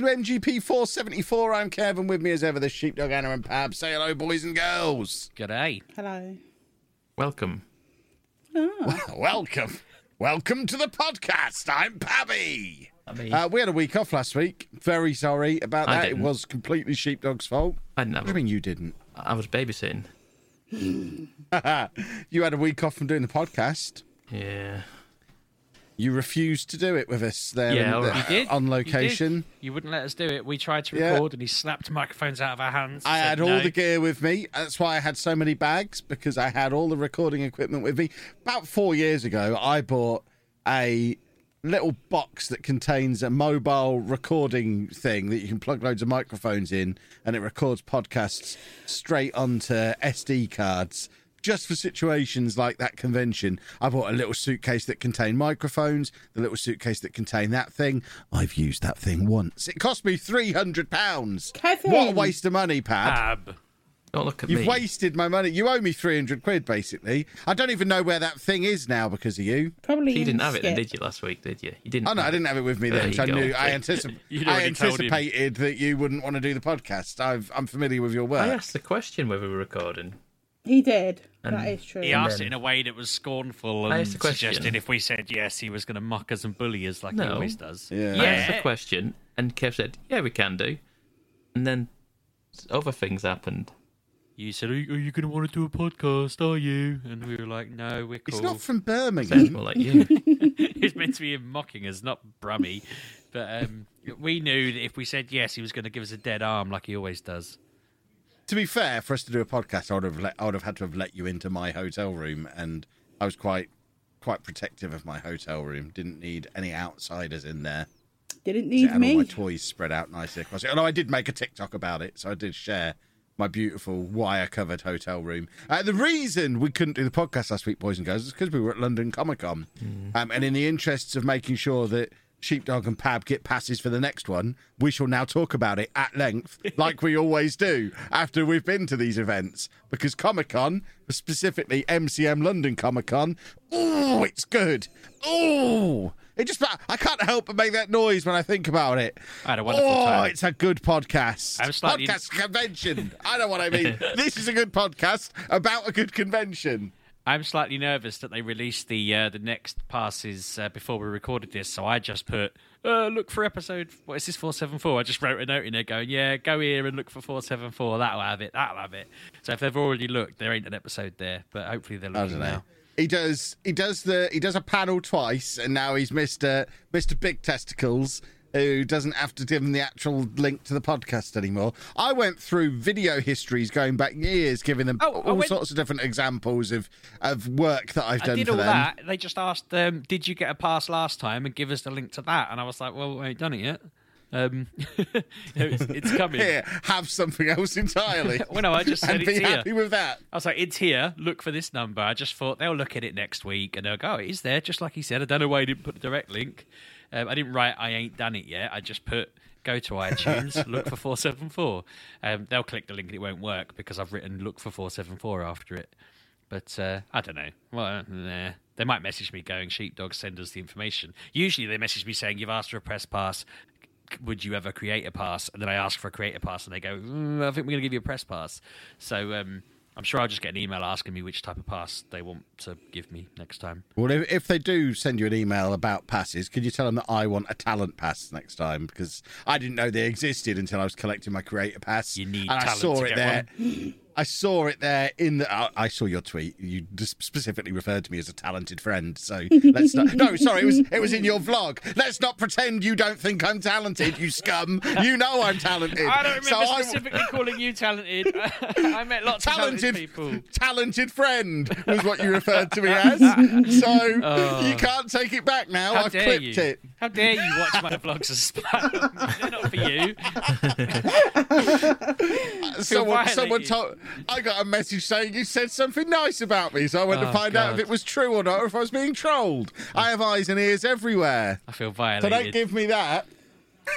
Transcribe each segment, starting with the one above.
welcome to MGP 474. I'm Kevin. With me as ever, the sheepdog Anna and Pab. Say hello, boys and girls. G'day. Hello. Welcome. Welcome. Welcome to the podcast. I'm Pabby. I Uh, we had a week off last week. Very sorry about I that. It didn't. was completely sheepdog's fault. I didn't What have do you mean you didn't? I was babysitting. You had a week off from doing the podcast. Yeah. You refused to do it with us there Yeah, in- the-. You on location. You, wouldn't let us do it. We tried to Yeah. record and he slapped microphones out of our hands. I had all no. the gear with me. That's why I had so many bags because I had all the recording equipment with me. About four years ago, I bought a little box that contains a mobile recording thing that you can plug loads of microphones in and it records podcasts straight onto SD cards. Just for situations like that convention, I bought a little suitcase that contained microphones, the little suitcase that contained that thing. I've used that thing once. It cost me £300. Kevin! What a waste of money, Pab. Ab. Don't look at You've me. wasted my money. You owe me 300 quid, basically. I don't even know where that thing is now because of you. Probably. You didn't have it then, did you, last week, did you? You didn't. Oh, no, I didn't have it with me then. I go. knew, I, anticip- I already told him. anticipated that you wouldn't want to do the podcast. I've, I'm familiar with your work. I asked the question whether we were recording. He did. And that is true. He asked then- it in a way that was scornful I and asked suggested if we said yes, he was going to mock us and bully us like he always does. Yeah. I asked the question, and Kev said, "Yeah, we can do." And then other things happened. You said, "Are you, you going to want to do a podcast? Are you?" And we were like, "No, we're cool." It's not from Birmingham. more like you. it's meant to be him mocking us, not Brummy. But um, we knew that if we said yes, he was going to give us a dead arm like he always does. To be fair, for us to do a podcast, I would have let, I would have had to have let you into my hotel room, and I was quite quite protective of my hotel room. Didn't need any outsiders in there. Didn't need had all my toys spread out nicely across it. Although I did make a TikTok about it, so I did share my beautiful wire-covered hotel room. Uh, the reason we couldn't do the podcast last week, boys and girls, is because we were at London Comic Con, um, and in the interests of making sure that Sheepdog and Pab get passes for the next one, we shall now talk about it at length, like we always do after we've been to these events. Because Comic Con, specifically MCM London Comic Con, oh, it's good. Oh, it just I can't help but make that noise when I think about it. I had a wonderful oh, time. it's a good podcast. I'm slightly- Podcast convention. I know what I mean. this is a good podcast about a good convention. I'm slightly nervous that they released the uh, the next passes uh, before we recorded this, so I just put uh, look for episode. What is this four seven four? I just wrote a note in there going, yeah, go here and look for four seven four. That'll have it. That'll have it. So if they've already looked, there ain't an episode there, but hopefully they're I looking don't know. now. He does. He does the. He does a panel twice, and now he's Mister Mister Big Testicles, who doesn't have to give him the actual link to the podcast anymore. I went through video histories going back years, giving them Oh, all went- sorts of different examples of of work that I've I done did all them. that. They just asked, um, "Did you get a pass last time?" and give us the link to that. And I was like, "Well, we ain't done it yet. Um, it's, it's coming." Here, have something else entirely. Well, no, I just said and it's be here. happy with that. I was like, it's here. Look for this number. I just thought they'll look at it next week and they'll go, oh, it is there, just like he said. I don't know why he didn't put the direct link. Um, I didn't write, I ain't done it yet. I just put, go to iTunes, look for 474. Um, they'll click the link and it won't work because I've written look for 474 after it. But uh, I don't know. Well, nah. They might message me going, Sheepdog, send us the information. Usually they message me saying, you've asked for a press pass. Would you ever create a pass? And then I ask for a creator pass and they go, mm, I think we're going to give you a press pass. So um, I'm sure I'll just get an email asking me which type of pass they want to give me next time. Well, if, if they do send you an email about passes, could you tell them that I want a talent pass next time? Because I didn't know they existed until I was collecting my creator pass. You need and I talent saw to it get there. I saw it there in the. I I saw your tweet. You specifically referred to me as a talented friend. So let's not. No, sorry, it was it was in your vlog. Let's not pretend you don't think I'm talented, you scum. You know I'm talented. I don't remember So I- specifically calling you talented. I met lots of talented talented people. talented friend was what you referred to me as. So oh. you can't take it back now. Oh. How I've dare clipped you? it. How dare you watch my vlogs as spam? They're not for you. Someone, someone violated. told. I got a message saying you said something nice about me, so I went to Oh, find out if it was true or not, or if I was being trolled. I have eyes and ears everywhere, I feel violated. so don't give me that.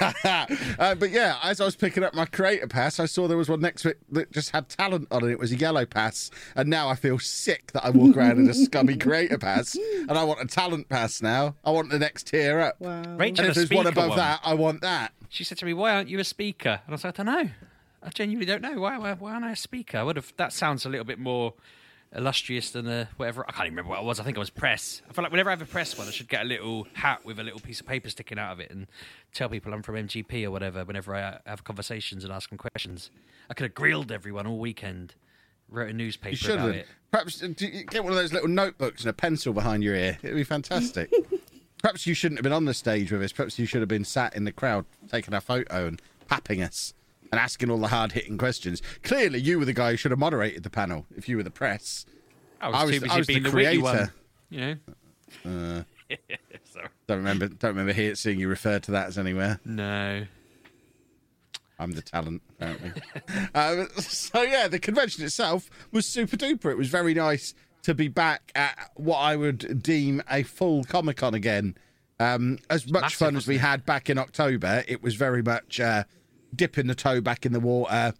uh, but yeah, as I was picking up my creator pass, I saw there was one next to it that just had talent on it. It was a yellow pass, and now I feel sick that I walk around in a scummy creator pass, and I want a talent pass now. I want the next tier up. Wow. Rachel, And if there's one above one. that, I want that. She said to me, "Why aren't you a speaker?" And I was like, "I don't know. I genuinely don't know. Why? Why, why aren't I a speaker? I would have. That sounds a little bit more illustrious than a whatever. I can't even remember what it was. I think it was press. I feel like whenever I have a press one, I should get a little hat with a little piece of paper sticking out of it and tell people I'm from MGP or whatever. Whenever I have conversations and ask them questions, I could have grilled everyone all weekend. Wrote a newspaper You should about have. it. Perhaps uh, you get one of those little notebooks and a pencil behind your ear. It'd be fantastic. Perhaps you shouldn't have been on the stage with us. Perhaps you should have been sat in the crowd taking a photo and papping us and asking all the hard hitting questions. Clearly, you were the guy who should have moderated the panel if you were the press. I was, I was- too busy I was the being the, witty one. creator. You know. Sorry. Don't remember. Don't remember hear, seeing you refer to that as anywhere. No. I'm the talent, apparently. um, so yeah, the convention itself was super duper. It was very nice to be back at what I would deem a full Comic Con again. Um, as much massive, fun as we it? had back in October, it was very much uh, dipping the toe back in the water.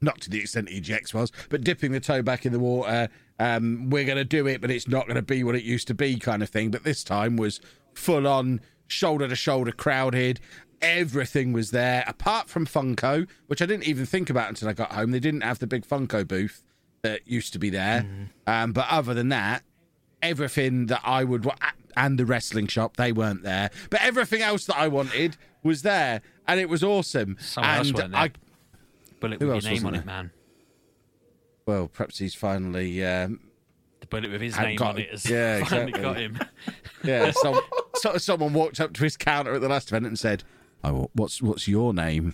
Not to the extent EGX was, but dipping the toe back in the water. Um, we're going to do it, but it's not going to be what it used to be, kind of thing. But this time was full on, shoulder to shoulder, crowded. Everything was there, apart from Funko, which I didn't even think about until I got home. They didn't have the big Funko booth that used to be there. Um, but other than that, everything that I would and the wrestling shop, they weren't there. But everything else that I wanted was there, and it was awesome. Someone and weren't there. I, Bullet with else your name on it, man. well, perhaps he's finally um, The bullet with his name got- on it has yeah, finally exactly. got him. Yeah, some, so, someone walked up to his counter at the last event and said, "Oh, what's what's your name?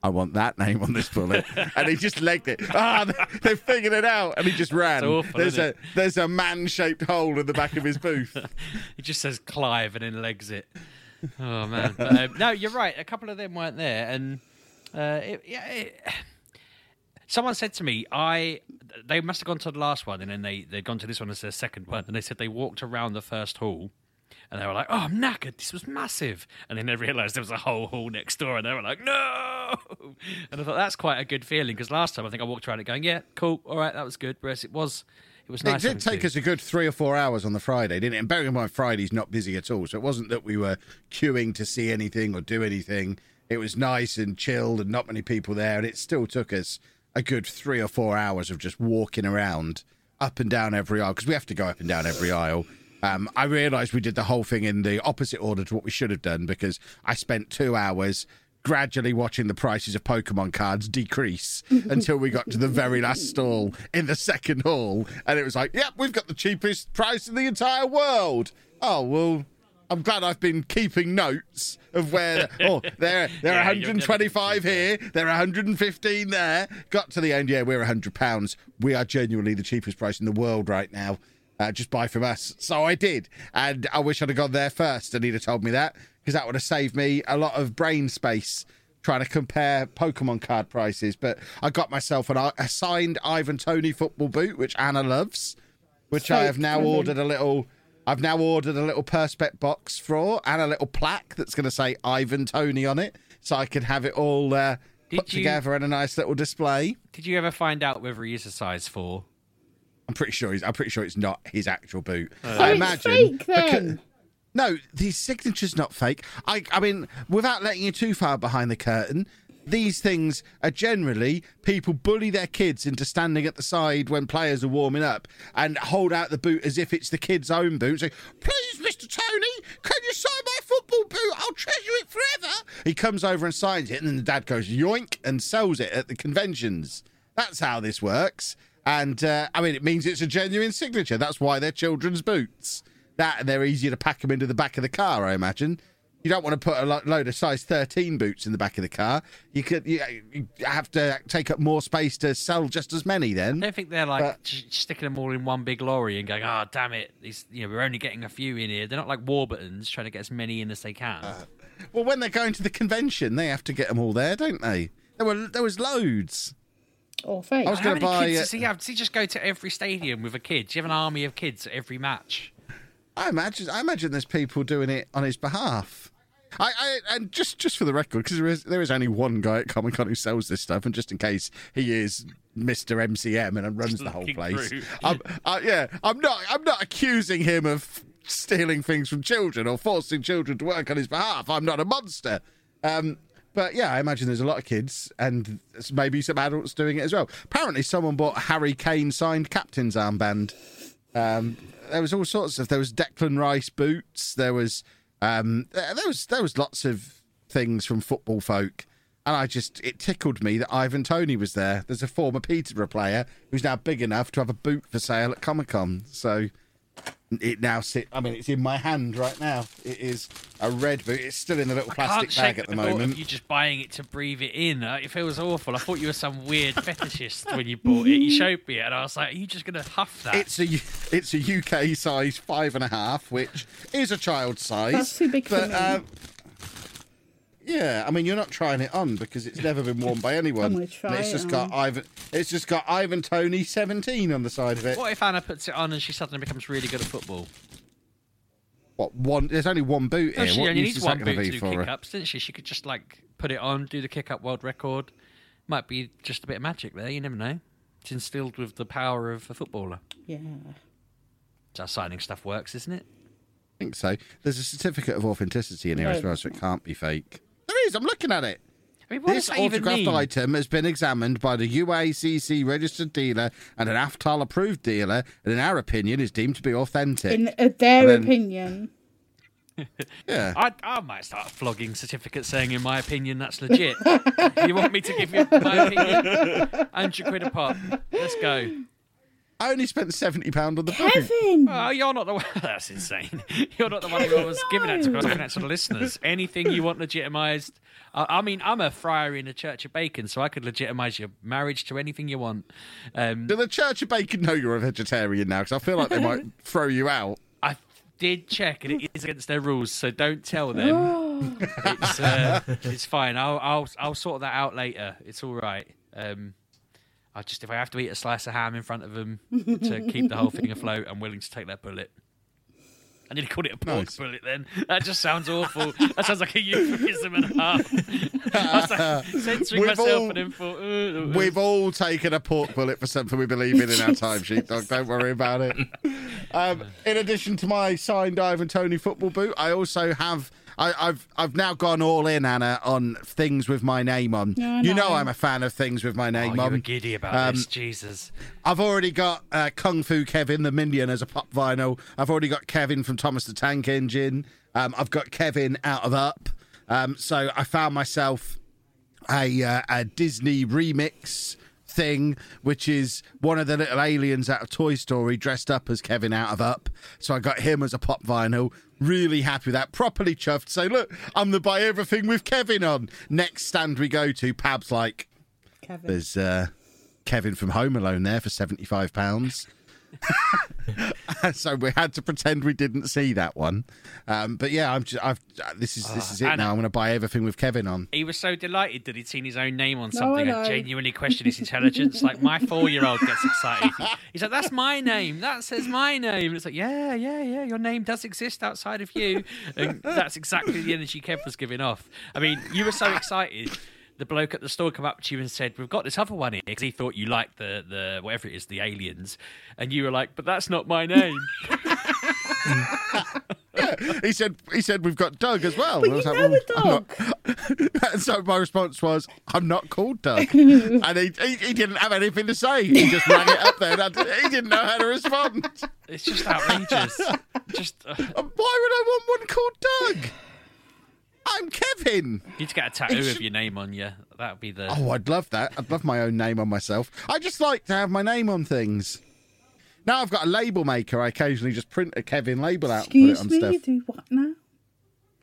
I want that name on this bullet." and he just legged it. Ah, they, they figured it out, and he just ran. awful, there's a there's a man-shaped hole in the back of his booth. It just says Clive and then legs it. Oh man, but, um, no, you're right. A couple of them weren't there, and uh, it, yeah, it, someone said to me, I they must have gone to the last one, and then they they'd gone to this one as their second one, and they said they walked around the first hall. And they were like, "Oh, I'm knackered. This was massive." And then they realised there was a whole hall next door, and they were like, "No!" And I thought that's quite a good feeling because last time I think I walked around it going, "Yeah, cool, all right, that was good." Whereas it was, it was nice. it did take us a good three or four hours on the Friday, didn't it? And bearing in mind Friday's not busy at all, so it wasn't that we were queuing to see anything or do anything. It was nice and chilled and not many people there, and it still took us a good three or four hours of just walking around up and down every aisle because we have to go up and down every aisle. Um, I realised we did the whole thing in the opposite order to what we should have done because I spent two hours gradually watching the prices of Pokemon cards decrease until we got to the very last stall in the second hall, and it was like, "Yep, we've got the cheapest price in the entire world." Oh well. I'm glad I've been keeping notes of where. Oh, there, there are Yeah, you're 125 here. There are 115 there. Got to the end. Yeah, we're 100 pounds. We are genuinely the cheapest price in the world right now. Uh, just buy from us. So I did, and I wish I'd have gone there first. And he'd have told me that because that would have saved me a lot of brain space trying to compare Pokemon card prices. But I got myself an, a signed Ivan Toney football boot, which Anna loves, which I have now ordered a little. I've now ordered a little perspex box for and a little plaque that's going to say Ivan Toney on it, so I can have it all uh, put you- together in a nice little display. Did you ever find out whether he is a size four? I'm pretty sure he's. I'm pretty sure it's not his actual boot. Uh, oh, I it's imagine. fake because- no, the signature's not fake. I. I mean, without letting you too far behind the curtain, these things are generally people bully their kids into standing at the side when players are warming up and hold out the boot as if it's the kid's own boot. Say, please, Mr. Toney, can you sign my football boot? I'll treasure it forever. He comes over and signs it, and then the dad goes yoink and sells it at the conventions. That's how this works. And uh, I mean, it means it's a genuine signature. That's why they're children's boots. That and they're easier to pack them into the back of the car, I imagine. You don't want to put a lo- load of size 13 boots in the back of the car. You could you, you have to take up more space to sell just as many then. I don't think they're like But- sticking them all in one big lorry and going, "Oh, damn it! These, you know, we're only getting a few in here." They're not like Warburtons trying to get as many in as they can. Well, when they're going to the convention, they have to get them all there, don't they? There were there was loads. Or fake. I was How going to many buy. kids uh, does he have? Does he just go to every stadium with a kid? Do you have an army of kids at every match? I imagine. I imagine there's people doing it on his behalf. I, I and just just for the record, because there is there is only one guy at Comic Con who sells this stuff, and just in case he is Mister MCM and runs the whole place. I'm, I, yeah, I'm not I'm not accusing him of stealing things from children or forcing children to work on his behalf. I'm not a monster. Um, but yeah, I imagine there's a lot of kids and maybe some adults doing it as well. Apparently, someone bought Harry Kane signed captain's armband. Um, there was all sorts of. There was Declan Rice boots. There was um, there was there was lots of things from football folk, and I just it tickled me that Ivan Toney was there. There's a former Peterborough player who's now big enough to have a boot for sale at Comic Con. So it now sit. I mean, it's in my hand right now. It is a red boot. It's still in a little plastic bag at the thought moment. Of you just buying it to breathe it in. Uh, It feels awful. I thought you were some weird fetishist when you bought it. You showed me it, and I was like, "Are you just gonna huff that?" It's a U- it's a UK size five and a half, which is a child size. That's too big for but, me. um, yeah, I mean you're not trying it on because it's never been worn by anyone. gonna try And it's it just got on. Ivan. It's just got Ivan Toney seventeen on the side of it. What if Anna puts it on and she suddenly becomes really good at football? What one? There's only one boot No, here. she what only needs one boot to to do for kick ups, didn't she? She could just like put it on, do the kick up world record. Might be just a bit of magic there. You never know. It's instilled with the power of a footballer. Yeah. That's how signing stuff works, isn't it? I think so. There's a certificate of authenticity in here as well, so it can't be fake. There is. I'm looking at it. I mean, what This does that even autographed mean? item has been examined by the UACC registered dealer and an AFTAL approved dealer, and in our opinion, is deemed to be authentic. In uh, their then- opinion. yeah. I, I might start flogging certificates saying, in my opinion, that's legit. you want me to give you my opinion? 100 quid a pop. Let's go. I only spent seventy pound on the boot. Kevin! Oh, you're not the one. That's insane. You're not the one who I was giving that to. I was giving it to the listeners. Anything you want legitimised. I I mean, I'm a friar in the Church of Bacon, so I could legitimise your marriage to anything you want. Um, Do the Church of Bacon know you're a vegetarian now? Because I feel like they might throw you out. I did check, and it is against their rules, so don't tell them. it's uh, it's fine. I'll I'll I'll sort that out later. It's all right. Um, I just if I have to eat a slice of ham in front of them to keep the whole thing afloat, I'm willing to take that bullet. I nearly called it a pork Nice. bullet. Then that just sounds awful. That sounds like a euphemism and a half. I was like, censoring We've myself all- and then thought, uh, uh, We've all taken a pork bullet for something we believe in in our time, sheepdog. Don't worry about it. Um, in addition to my signed Ivan Toney football boot, I also have. I, I've I've now gone all in, Anna, on things with my name on. Yeah, you know know. I'm a fan of things with my name Oh, name you on. were giddy about Um, this, Jesus. I've already got uh, Kung Fu Kevin, the Minion, as a pop vinyl. I've already got Kevin from Thomas the Tank Engine. Um, I've got Kevin out of Up. Um, so I found myself a, uh, a Disney remix thing, which is one of the little aliens out of Toy Story dressed up as Kevin out of Up. So I got him as a pop vinyl. Really happy with that. Properly chuffed. Say, look, I'm the buy everything with Kevin on. Next stand we go to, Pab's like, Kevin. there's uh, Kevin from Home Alone there for seventy-five pounds. so we had to pretend we didn't see that one. Um, but yeah, I'm just, I've, this is this is it Anna. now. I'm going to buy everything with Kevin on. He was so delighted that he'd seen his own name on No, something. I I genuinely questioned his intelligence. Like my four-year-old gets excited. He's like, "That's my name. That says my name." And It's like, "Yeah, yeah, yeah. Your name does exist outside of you." And that's exactly the energy Kev was giving off. I mean, you were so excited. The bloke at the store come up to you and said, "We've got this other one here," because he thought you liked the the whatever it is, the aliens, and you were like, "But that's not my name." He said he said we've got Doug as well. But And I was you like, know well, a I'm not- dog. and so my response was, I'm not called Doug. and he, he, he didn't have anything to say. He just rang it up there. And I, he didn't know how to respond. It's just outrageous. just uh, Why would I want one called Doug? I'm Kevin. you need to get a tattoo It's- of your name on you. That would be the. Oh, I'd love that. I'd love my own name on myself. I just like to have my name on things. Now I've got a label maker. I occasionally just print a Kevin label out Excuse and put it on me, stuff. do what now?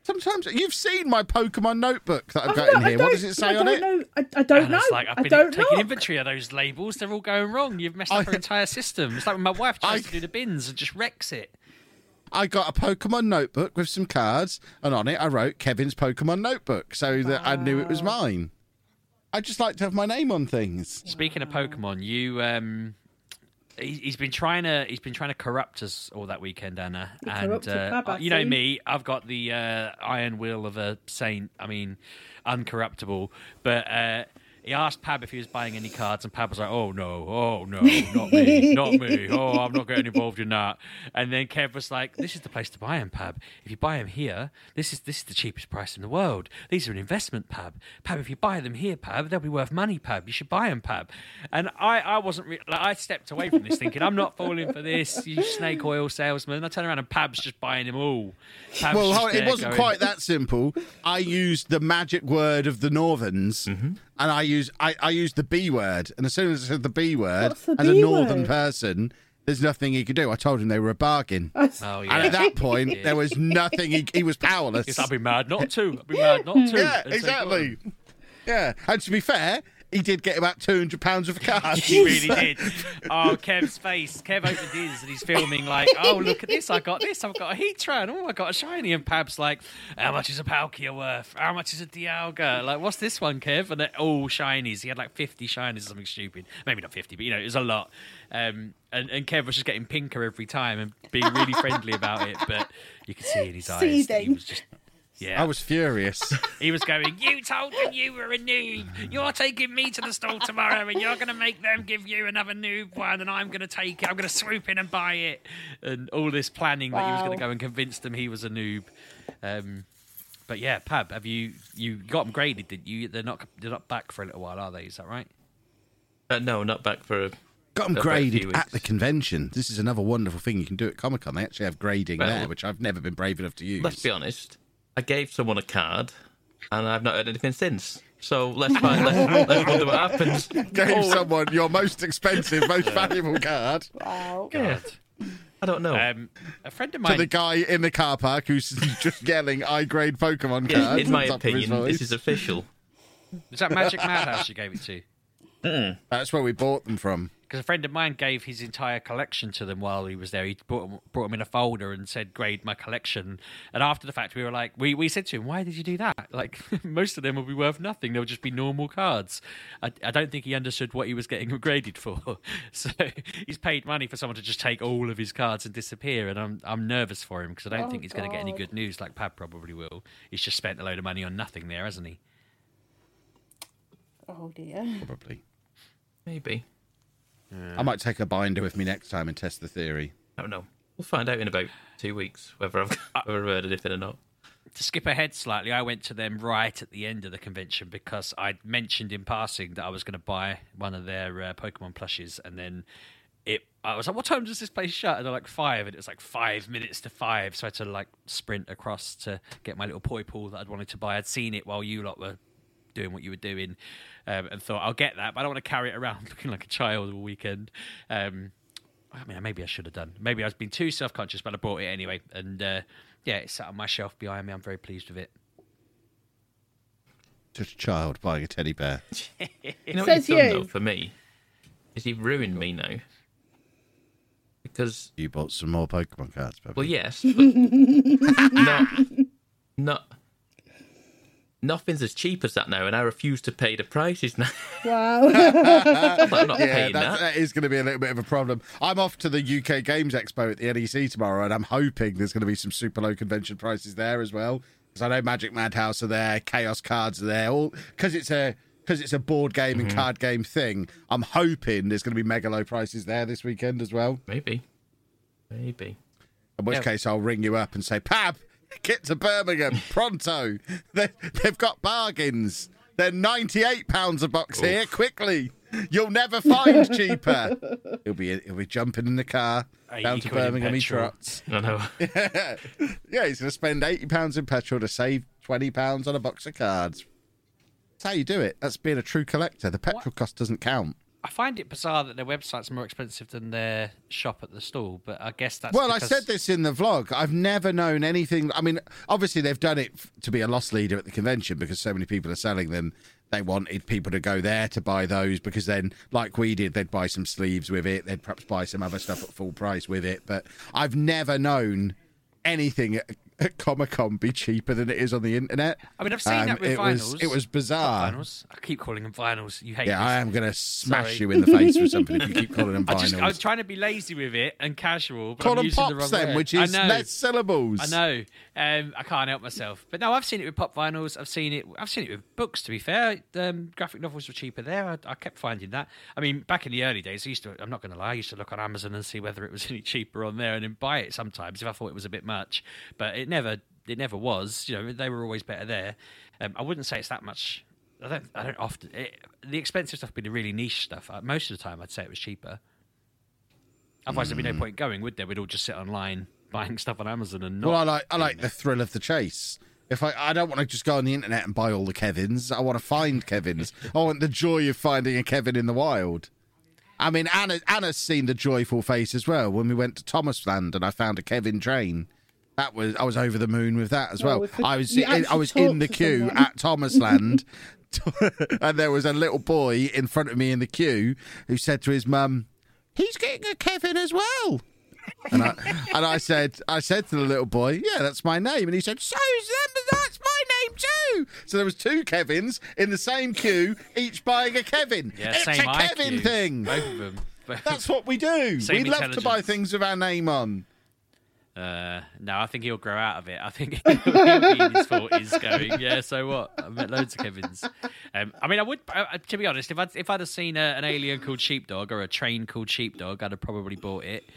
Sometimes you've seen my Pokemon notebook that I've Oh, got no, in here. What does it say on it? Know. I, I don't And know. it's like I've I been don't taking know. inventory of those labels. They're all going wrong. You've messed up I- our entire system. It's like when my wife tries I- to do the bins and just wrecks it. I got a Pokemon notebook with some cards, and on it I wrote Kevin's Pokemon notebook so that I knew it was mine. I just like to have my name on things. Speaking of Pokemon, you um, he, he's been trying to he's been trying to corrupt us all that weekend, Anna. He and uh, you know me, I've got the uh, iron will of a saint. I mean, uncorruptible. But uh, he asked Pab if he was buying any cards, and Pab was like, "Oh no, oh no, not me, not me. Oh, I'm not getting involved in that." And then Kev was like, "This is the place to buy him, Pab. If you buy him here, this is this is the cheapest price in the world. These are an investment, Pab. Pab, if you buy them here, Pab, they'll be worth money, Pab. You should buy them, Pab." And I, I wasn't, re- like, I stepped away from this, thinking, "I'm not falling for this, you snake oil salesman." I turn around and Pab's just buying them all. Pab's Well, just hold on, it wasn't going, quite that simple. I used the magic word of the Northerns, Mm-hmm. And I use I, I used the B word. And as soon as I said the B word, the as a B Northern word? person, there's nothing he could do. I told him they were a bargain. Oh And at that point, there was nothing. He, he was powerless. Yes, I'd be mad not to. I'd be mad not to. yeah, And so, go on. exactly. Yeah, and to be fair, he did get about two hundred pounds of cards. He really did. Oh, Kev's face. Kev opened his and he's filming like, oh, look at this. I got this. I've got a Heatran. Oh, I got a shiny. And Pab's like, how much is a Palkia worth? How much is a Dialga? Like, what's this one, Kev? And they're all shinies. He had like 50 shinies or something stupid. Maybe not 50, but you know, it was a lot. Um, and, and Kev was just getting pinker every time and being really friendly about it. But you could see in his eyes that he was just. Yeah, I was furious. he was going, You told them you were a noob. You're taking me to the store tomorrow and you're going to make them give you another noob one and I'm going to take it. I'm going to swoop in and buy it. And all this planning that he was going to go and convince them he was a noob. Um, but yeah, Pab, have you you got them graded? Did you? They're not they're not back for a little while, are they? Is that right? Uh, no, not back for. A, Got them About a few graded at the convention. This is another wonderful thing you can do at Comic Con. They actually have grading Well, there, which I've never been brave enough to use. let's be honest. I gave someone a card, and I've not heard anything since. So let's find. let's, let's wonder what happens. Gave Oh, someone your most expensive, most valuable card Wow. Yeah, I don't know. Um, a friend of mine. to the guy in the car park who's just yelling "I grade Pokemon Yeah, cards." in my at the top of his opinion, this is official. was that Magic Madhouse you gave it to? That's where we bought them from. Because a friend of mine gave his entire collection to them while he was there. He brought them, brought them in a folder and said, "Grade my collection." And after the fact, we were like, we, we said to him, "Why did you do that? Like most of them will be worth nothing. They'll just be normal cards." I, I don't think he understood what he was getting graded for. So he's paid money for someone to just take all of his cards and disappear. And I'm I'm nervous for him because I don't Oh, think he's going to get any oh, good news like Pab probably will. He's just spent a load of money on nothing there, hasn't he? Oh dear. Probably. Maybe. I might take a binder with me next time and test the theory. I don't know. We'll find out in about two weeks whether I've, whether I've heard anything or not. to skip ahead slightly, I went to them right at the end of the convention because I'd mentioned in passing that I was going to buy one of their uh, Pokemon plushes, and then it. I was like, "What time does this place shut?" And they're like five, and it was like five minutes to five, so I had to like sprint across to get my little Poipole that I'd wanted to buy. I'd seen it while you lot were doing what you were doing, um, and thought I'll get that, but I don't want to carry it around looking like a child all weekend. Um, I mean, maybe I should have done. Maybe I was being too self conscious, but I bought it anyway. And uh, yeah, it's sat on my shelf behind me. I'm very pleased with it. Just a child buying a teddy bear. You know Says you've done you. though for me is you've ruined me now. Because You bought some more Pokemon cards, Pepper. well, yes, but not not nothing's as cheap as that now, and I refuse to pay the prices now. Wow. I'm not yeah, paying that. that is going to be a little bit of a problem. I'm off to the UK Games Expo at the NEC tomorrow, and I'm hoping there's going to be some super low convention prices there as well. Because I know Magic Madhouse are there, Chaos Cards are there, all because it's a because it's a board game and mm-hmm. card game thing. I'm hoping there's going to be mega low prices there this weekend as well. Maybe, maybe. In which Yeah. case, I'll ring you up and say, "Pab, Get to Birmingham pronto. They, they've got bargains. They're ninety-eight pounds a box here. Quickly, you'll never find cheaper. He'll be he'll be jumping in the car down to Birmingham. He trots. I know. yeah, he's going to spend eighty pounds in petrol to save twenty pounds on a box of cards. That's how you do it. That's being a true collector. The petrol cost doesn't count. I find it bizarre that their website's more expensive than their shop at the stall, but I guess that's Well, I said this in the vlog. I've never known anything. I mean, obviously they've done it to be a loss leader at the convention because so many people are selling them. They wanted people to go there to buy those because then, like we did, they'd buy some sleeves with it. They'd perhaps buy some other stuff at full price with it. But I've never known anything at, Comic Con be cheaper than it is on the internet. I mean, I've seen that with it vinyls. Was, it was bizarre. vinyls. I keep calling them vinyls. You hate Yeah, this. I am going to smash Sorry. you in the face with something if you keep calling them I vinyls. just, I was trying to be lazy with it and casual, but Call I'm them using the wrong then, word. which is less syllables. I know. Um, I can't help myself. But no, I've seen it with pop vinyls. I've seen it. I've seen it with books. To be fair, um, graphic novels were cheaper there. I, I kept finding that. I mean, back in the early days, I used to. I'm not going to lie. I used to look on Amazon and see whether it was any cheaper on there, and then buy it sometimes if I thought it was a bit much. But it never. It never was. You know, they were always better there. Um, I wouldn't say it's that much. I don't. I don't often. It, the expensive stuff, would be the really niche stuff. Uh, most of the time, I'd say it was cheaper. Otherwise, there'd be no point going, would there? We'd all just sit online buying stuff on Amazon and not. Well, I like I like the thrill of the chase. If I I don't want to just go on the internet and buy all the Kevins. I want to find Kevins. I want the joy of finding a Kevin in the wild. I mean, Anna Anna's seen the joyful face as well when we went to Thomasland and I found a Kevin train. That was I was over the moon with that as well. we I was in, I was in the queue someone. at Thomasland. and there was a little boy in front of me in the queue who said to his mum, "He's getting a Kevin as well." And I and I said I said to the little boy, "Yeah, that's my name." And he said, "So Zamba, that's my name too." So there was two Kevins in the same queue, each buying a Kevin. Yeah, it's same a Kevin IQ. thing. Both of them. That's what we do. Same we love to buy things with our name on. Uh, no, I think he'll grow out of it. I think he'll be in his forties going. Yeah, so what? I met loads of Kevin's. Um, I mean, I would. Uh, to be honest, if I'd if I'd have seen a, an alien called Sheepdog or a train called Sheepdog, I'd have probably bought it.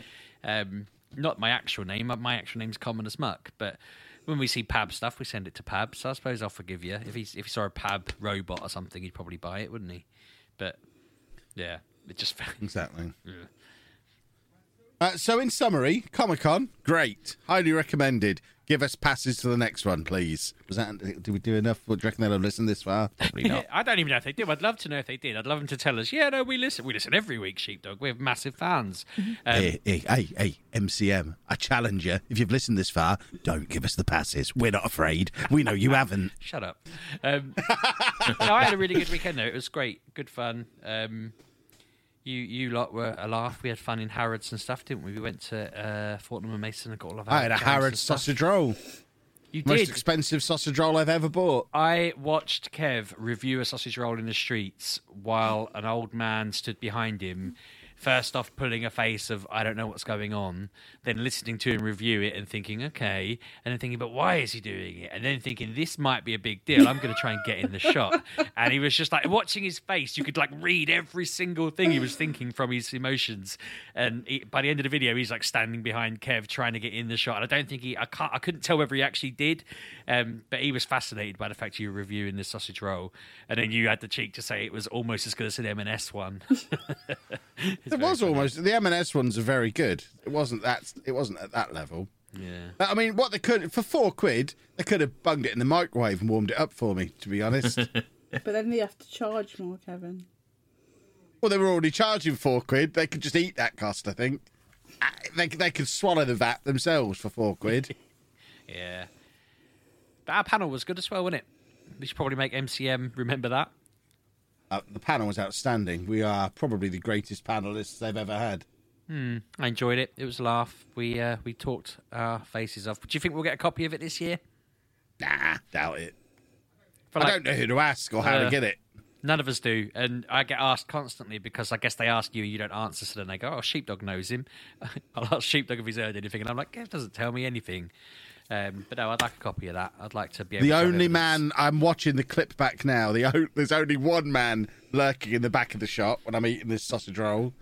Um, not my actual name. My actual name's common as muck, but. When we see Pab stuff, we send it to Pab. So I suppose I'll forgive you. If he if he saw a Pab robot or something, he'd probably buy it, wouldn't he? But yeah, it just Exactly. Uh, so, in summary, Comic Con, great, highly recommended. Give us passes to the next one, please. Was that? Did we do enough? What do you reckon they'll have listened this far? Probably not. I don't even know if they do. I'd love to know if they did. I'd love them to tell us. Yeah, no, we listen. We listen every week, Sheepdog. We're massive fans. Um, hey, hey, hey, hey, MCM, I challenge you. If you've listened this far, don't give us the passes. We're not afraid. We know you haven't. Shut up. Um, no, I had a really good weekend though. It was great, good fun. Um, you you lot were a laugh. We had fun in Harrods and stuff, didn't we? We went to uh, Fortnum and Mason and got all of our. I had a Harrods sausage roll. You Most did. expensive sausage roll I've ever bought. I watched Kev review a sausage roll in the streets while an old man stood behind him. First off, pulling a face of I don't know what's going on, then listening to him review it and thinking okay, and then thinking, but why is he doing it? And then thinking this might be a big deal. I'm going to try and get in the shot. And he was just like watching his face. You could like read every single thing he was thinking from his emotions. And he, by the end of the video, he's like standing behind Kev trying to get in the shot. And I don't think he, I can't, I couldn't tell whether he actually did, um, but he was fascinated by the fact you were reviewing this sausage roll, and then you had the cheek to say it was almost as good as an M&S one. It was almost the M&S ones are very good. It wasn't that. It wasn't at that level. yeah. I mean, what they could for four quid, they could have bunged it in the microwave and warmed it up for me. To be honest, But then they have to charge more, Kevin. well, they were already charging four quid. They could just eat that cost. I think Uh, they they could swallow the vat themselves for four quid. Yeah. But our panel was good as well, wasn't it? We should probably make MCM remember that. Uh, the panel was outstanding. We are probably the greatest panelists they've ever had. I enjoyed it. It was a laugh. We uh, we talked our faces off. Do you think we'll get a copy of it this year? Nah, doubt it. For I like- don't know who to ask or how Uh, to get it. None of us do, and I get asked constantly because I guess they ask you, and you don't answer. So then they go, "Oh, Sheepdog knows him." I'll ask Sheepdog if he's heard anything, and I'm like, "Kev doesn't tell me anything." Um, but no, I'd like a copy of that. I'd like to be able The only man I'm watching the clip back now. The o- there's only one man lurking in the back of the shop when I'm eating this sausage roll.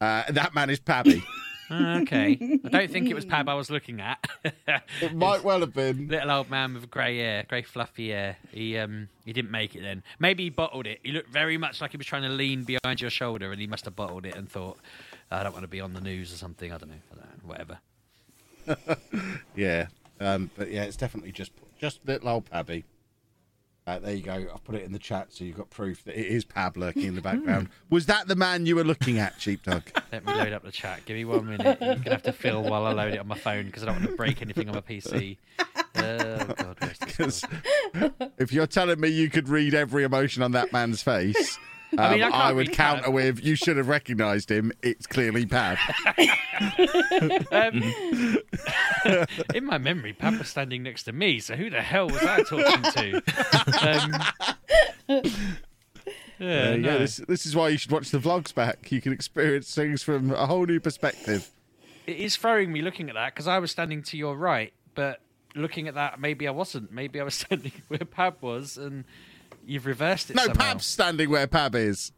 Uh, that man is Pabby. Oh, okay. I don't think it was Pab I was looking at. It might well have been. Little old man with grey hair, grey fluffy hair. He um he didn't make it then. Maybe he bottled it. He looked very much like he was trying to lean behind your shoulder, and he must have bottled it and thought, I don't want to be on the news or something. I don't know. I don't know whatever. Yeah, um, but yeah, it's definitely just just little old Pabby. Uh, there you go. I've put it in the chat, so you've got proof that it is Pab lurking in the background. Was that the man you were looking at, Cheap Sheepdog? Let me load up the chat. Give me one minute. You're gonna have to fill while I load it on my phone because I don't want to break anything on my PC. Oh God, where's this? 'Cause if you're telling me you could read every emotion on that man's face, I I, mean, I can't would counter with you should have recognised him. It's clearly Pab. Um, in my memory, Pab was standing next to me, so who the hell was I talking to? Um, yeah, Uh, no. yeah, this this is why you should watch the vlogs back. You can experience things from a whole new perspective. It is throwing me looking at that because I was standing to your right, but looking at that, maybe I wasn't. Maybe I was standing where Pab was, and you've reversed it No, somehow. Pab's standing where Pab is.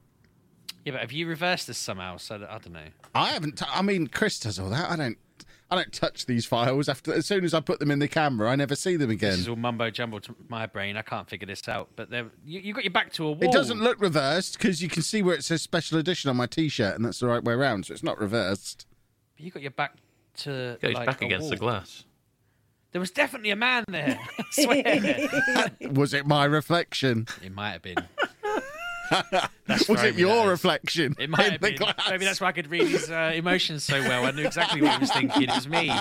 Yeah, but have you reversed this somehow? So that, I don't know. I haven't. T- I mean, Chris does all that. I don't. I don't touch these files after. As soon as I put them in the camera, I never see them again. This is all mumbo jumbo to my brain. I can't figure this out. But there, you, you got your back to a wall. It doesn't look reversed because you can see where it says special edition on my T-shirt, and that's the right way around. So it's not reversed. You got your back to Goes like, back a against the glass. There was definitely a man there. Was it my reflection? it might have been. Was it your reflection? It might have been. glass? Maybe that's why I could read his uh, emotions so well. I knew exactly what he was thinking. It was me.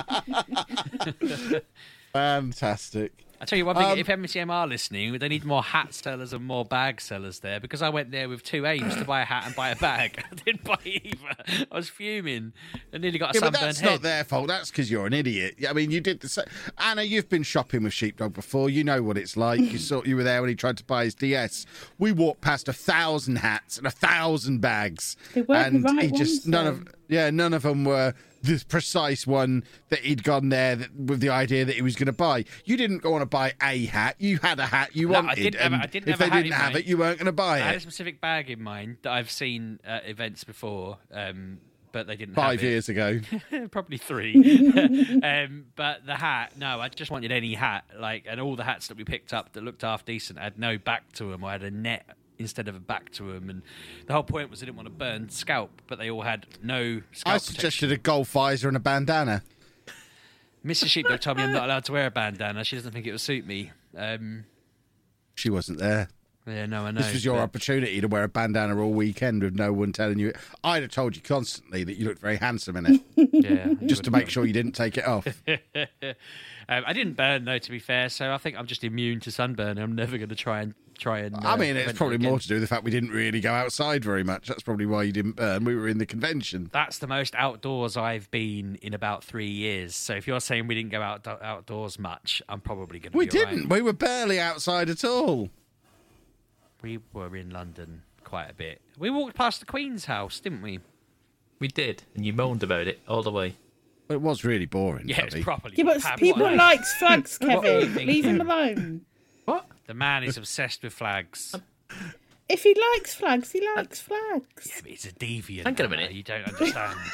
fantastic. I tell you one thing: Um, if MCM are listening, they need more hat sellers and more bag sellers there because I went there with two aims to buy a hat and buy a bag. I didn't buy either. I was fuming. I nearly got a Yeah, but sunburned that's head. not their fault. That's because you're an idiot. I mean, you did the same. Anna, you've been shopping with Sheepdog before. You know what it's like. you saw you were there when he tried to buy his DS. We walked past a thousand hats and a thousand bags, They weren't and the right he just ones, none though. of yeah, none of them were the precise one that he'd gone there that, with the idea that he was going to buy. You didn't go on to buy a hat. You had a hat you No, I wanted, didn't have and I didn't if they didn't have mind. it, you weren't going to buy it. I had a specific bag in mind that I've seen at events before, um, but they didn't. Five have it. years ago. probably three. um, but the hat, no, I just wanted any hat. Like, and all the hats that we picked up that looked half decent had no back to them. I had a net instead of a back to them, and the whole point was they didn't want to burn scalp, but they all had no scalp I protection. suggested a golf visor and a bandana. Mrs. Sheepdog told me I'm not allowed to wear a bandana. She doesn't think it will suit me. Um, She wasn't there. yeah, no, I know. This was your but- opportunity to wear a bandana all weekend with no one telling you. I'd have told you constantly that you looked very handsome in it, Yeah, just to make sure you didn't take it off. um, I didn't burn though, to be fair. So I think I'm just immune to sunburn. I'm never going to try and try and. I uh, mean, it's prevent it probably more to do with the fact we didn't really go outside very much. That's probably why you didn't burn. We were in the convention. That's the most outdoors I've been in about three years. So if you're saying we didn't go out outdoors much, I'm probably going to. We be didn't. We were barely outside at all. We were in London quite a bit. We walked past the Queen's house, didn't we? We did, and you moaned about it all the way. It was really boring. Yeah, it's properly. Yeah, but people like flags, What were you Kevin. Leave him alone. What? The man is obsessed with flags. Um, if he likes flags, he likes flags. Yeah, but he's a deviant. Hang on a minute. You don't understand.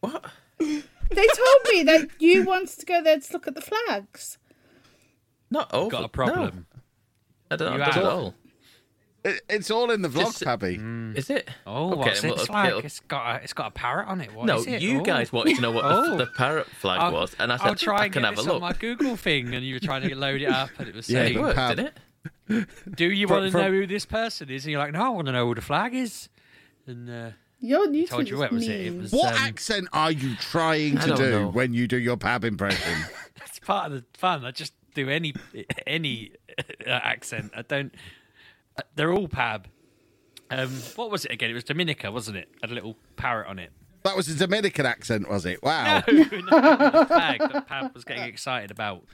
What? They told me that you wanted to go there to look at the flags. Not over. Got a problem. No, I don't You know. Does it have. all? It, it's all in the vlog, Just- Pabby. Is it? Oh, Okay, what's it it'll- like? it'll- It's got a, it's got a parrot on it. What No, is it? you Oh. guys wanted to know what Oh. the, the parrot flag I'll- was, and I said I'll try I and can get have a this look. on my Google thing, and you were trying to load it up, and it was Yeah, it saying, but- worked, Pab- did it? "Do you want to from- know who this person is?" And you're like, "No, I want to know who the flag is." And uh, Your YouTube told you is what was it? It was- What um, accent are you trying to don't know. when you do your Pab impression? That's part of the fun. I just do any any uh, accent. I don't. They're all Pab. Um, what was it again? It was Dominica, wasn't it? Had a little parrot on it. that was a Dominican accent, was it? Wow. No, no, the flag that Pab was getting excited about.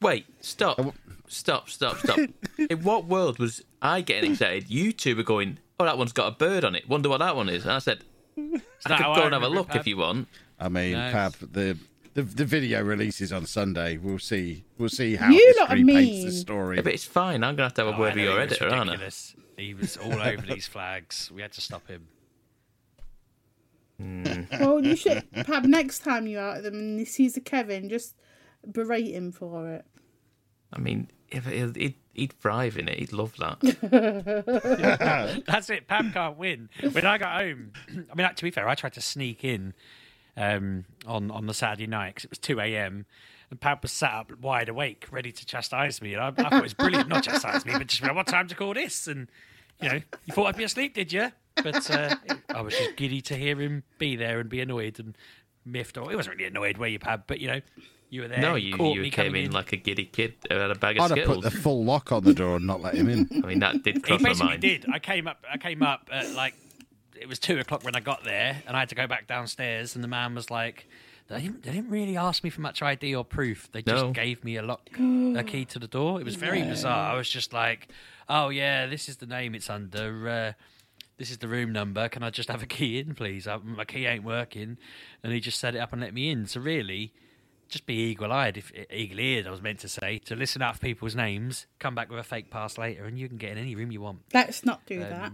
Wait, stop, stop, stop, stop. In what world was I getting excited? You two were going, "Oh, that one's got a bird on it. Wonder what that one is." And I said, Is "I could go I and have a look Pab? if you want." I mean, No. Pab, the, the the video releases on Sunday. We'll see. We'll see how You lot are history paints the mean. story. Yeah, but it's fine. I'm gonna have to have a Oh, word with your he was editor, aren't I? ridiculous. He was all over these flags. We had to stop him. Hmm. Well, you should, Pab, next time you're out with them and he sees a Kevin, just berate him for it. I mean, if he'd, he'd, he'd thrive in it. He'd love that. That's it. Pam can't win. When I got home, I mean, to be fair, I tried to sneak in um, on on the Saturday night because it was two a.m. and Pam was sat up wide awake, ready to chastise me, and I, I thought it was brilliant. Not chastise me, but just what time to call this? And you know, you thought I'd be asleep, did you? But uh, I was just giddy to hear him be there and be annoyed and miffed. Or he wasn't really annoyed, were you, Pab? But you know, you were there. No, you, you came coming in like a giddy kid who had a bag of I'd have put Skittles. the full lock on the door and not let him in. I mean, that did He cross my basically mind. did. I came up. I came up at like it was two o'clock when I got there, and I had to go back downstairs. And the man was like, "They didn't, they didn't really ask me for much ID or proof. They just No. gave me a lock, a key to the door. It was very bizarre. I was just like, "Oh yeah, this is the name it's under." Uh, this is the room number. Can I just have a key in, please? Uh, My key ain't working, and he just set it up and let me in. So really, just be eagle-eyed, if eagle-eared, I was meant to say, to listen out for people's names, come back with a fake pass later, and you can get in any room you want. Let's not do that.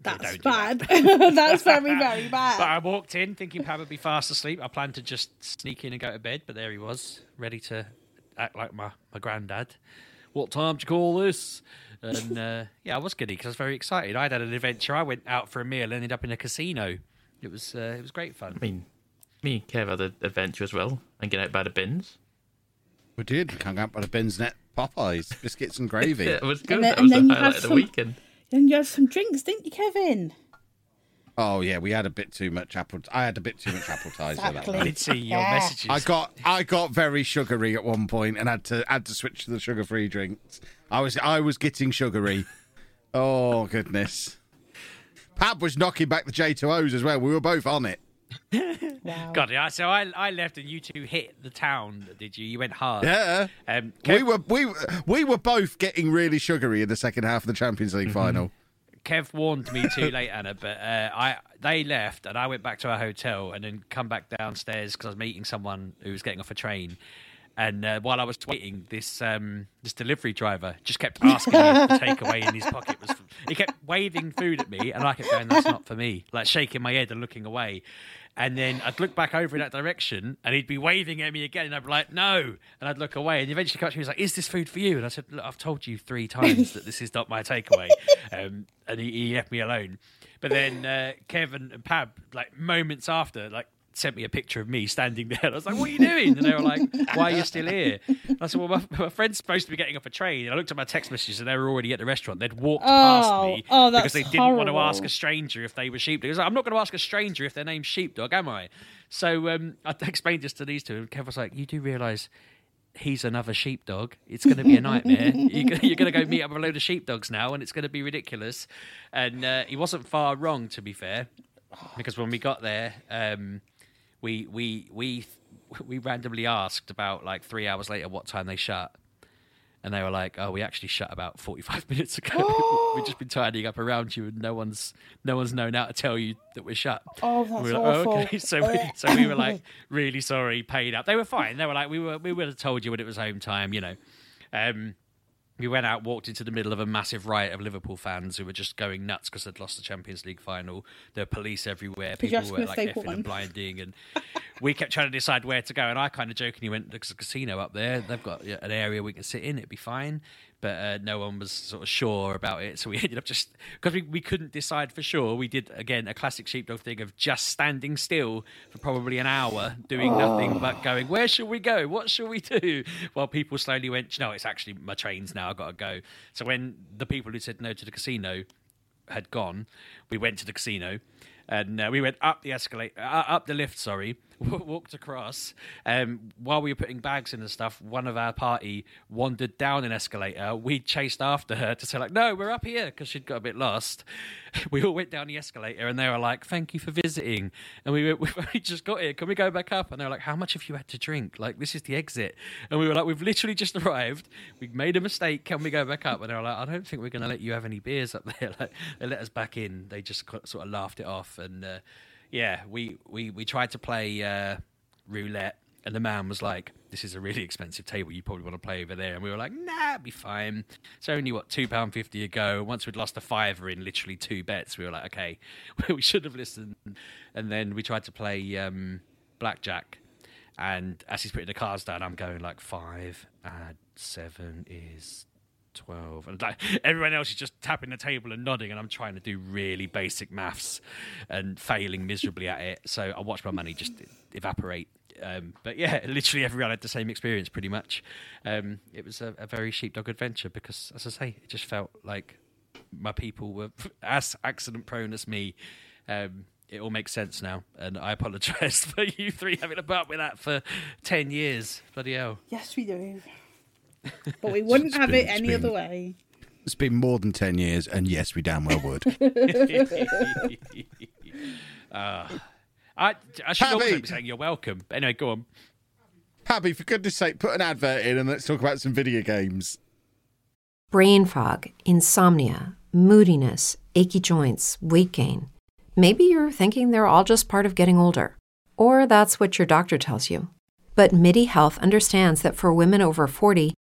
That's don't do bad. That's very, very bad. But I walked in thinking Pab would be fast asleep. I planned to just sneak in and go to bed, but there he was, ready to act like my, my granddad. What time do you call this? And uh, yeah, I was giddy because I was very excited. I'd had an adventure. I went out for a meal, ended up in a casino. It was uh, it was great fun. I mean, me and Kev had an adventure as well and get out by the bins. We did. We hung out by the bins net Popeyes, biscuits and gravy. Yeah, it was good. And then- that was then the you highlight had of the some- weekend. Then you had some drinks, didn't you, Kevin? Oh yeah, we had a bit too much apple. I had a bit too much apple cider that Exactly. I did see your Yeah. messages. I got I got very sugary at one point and had to had to switch to the sugar free drinks. I was I was getting sugary. Oh goodness. Pab was knocking back the J2Os as well. We were both on it. Wow. God, yeah. So I I left and you two hit the town. Did you? You went hard. Yeah. Um, We Kev, were we were- we were both getting really sugary in the second half of the Champions League final. Kev warned me too late, Anna, but uh, I they left and I went back to our hotel and then come back downstairs because I was meeting someone who was getting off a train. And uh, while I was waiting, this um, this delivery driver just kept asking me if the takeaway in his pocket was. He kept waving food at me, and I kept going, "That's not for me." Like shaking my head and looking away. And then I'd look back over in that direction, and he'd be waving at me again, and I'd be like, "No!" And I'd look away, and eventually, up me, he was like, "Is this food for you?" And I said, "Look, I've told you three times that this is not my takeaway," um, and he, he left me alone. But then uh, Kevin and Pab, like moments after, like sent me a picture of me standing there. I was like, "What are you doing?" And they were like, "Why are you still here?" And I said, "Well, my, my friend's supposed to be getting off a train." And I looked at my text messages, and they were already at the restaurant. They'd walked past Oh, me oh, because they didn't want to ask a stranger if they were sheepdog. I was like, I'm not going to ask a stranger if their name's sheepdog, am I? So um, I explained this to these two, and Kev was like, "You do realise." He's another sheepdog. It's going to be a nightmare. You're you're going to go meet up with a load of sheepdogs now, and it's going to be ridiculous. And uh, he wasn't far wrong, to be fair, because when we got there, um, we we we we randomly asked about like three hours later what time they shut, and they were like, "Oh, we actually shut about forty-five minutes ago. We've just been tidying up around you, and no one's no one's known how to tell you that we're shut." Oh, that's we like, awful. "Oh, okay. So we, so we were like, really sorry, paid up. They were fine. They were like, we were we would have told you when it was home time, you know. Um, we went out, walked into the middle of a massive riot of Liverpool fans who were just going nuts because they'd lost the Champions League final. There were police everywhere. People were like effing and blinding, and we kept trying to decide where to go. And I kind of jokingly went, "There's a casino up there. They've got an area we can sit in. It'd be fine." But uh, no one was sort of sure about it, so we ended up just because we, we couldn't decide for sure. We did again a classic sheepdog thing of just standing still for probably an hour, doing nothing but going, "Where should we go? What should we do?" While people slowly went, "No, it's actually my trains now. I've got to go." So when the people who said no to the casino had gone, we went to the casino and uh, we went up the escalator, uh, up the lift. Sorry, walked across. Um, while we were putting bags in and stuff, one of our party wandered down an escalator. We chased after her to say like, "No, we're up here," because she'd got a bit lost. We all went down the escalator, and they were like, "Thank you for visiting." And we "We've only just got here. Can we go back up?" And they were like, "How much have you had to drink? Like, this is the exit." And we were like, "We've literally just arrived. We've made a mistake. Can we go back up?" And they were like, "I don't think we're going to let you have any beers up there." Like, they let us back in. They just sort of laughed it off, and uh, yeah, we, we we tried to play uh, roulette. And the man was like, "This is a really expensive table. You probably want to play over there." And we were like, "Nah, it'll be fine. It's only what two pound fifty a go." Once we'd lost a fiver in literally two bets, we were like, "Okay, we should have listened." And then we tried to play um, blackjack. And as he's putting the cards down, I'm going like five add seven is 12 and like everyone else is just tapping the table and nodding and i'm trying to do really basic maths and failing miserably at it. So i watched my money just evaporate. Um, but yeah literally everyone had the same experience pretty much. Um, it was a, a very sheepdog adventure because as i say it just felt like my people were as accident prone as me. Um, it all makes sense now and i apologize for you three having to put up with that for 10 years. Bloody hell. Yes, we do. But we wouldn't have been- it any been- other way. It's been more than 10 years, and yes, we damn well would. Uh, I, I should also Tabby! be saying you're welcome. But anyway, go on. Happy, for goodness sake, put an advert in and let's talk about some video games. Brain fog, insomnia, moodiness, achy joints, weight gain. Maybe you're thinking they're all just part of getting older. Or that's what your doctor tells you. But MIDI Health understands that for women over 40,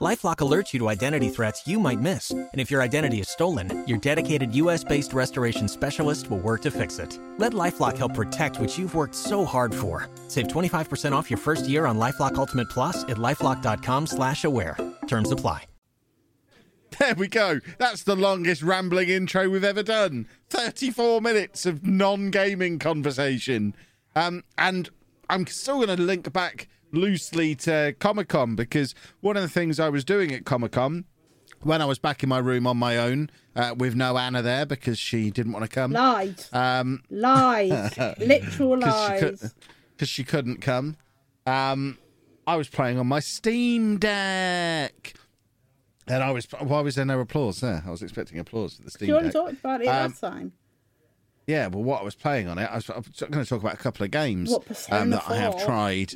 Lifelock alerts you to identity threats you might miss. And if your identity is stolen, your dedicated US based restoration specialist will work to fix it. Let Lifelock help protect what you've worked so hard for. Save 25% off your first year on Lifelock Ultimate Plus at lifelock.com slash aware. Terms apply. There we go. That's the longest rambling intro we've ever done. 34 minutes of non gaming conversation. Um, and I'm still going to link back loosely to Comic Con because one of the things I was doing at Comic Con when I was back in my room on my own uh, with no Anna there because she didn't want to come. Lies. Um, Lies. Literal because she, lies. could, couldn't come. Um, I was playing on my Steam Deck. And I was. Why was there no applause there? I was expecting applause for the Steam Deck. You Deck. talked about it Um, last time. Yeah, well, what I was playing on it, I was, I was going to talk about a couple of games um, that I have tried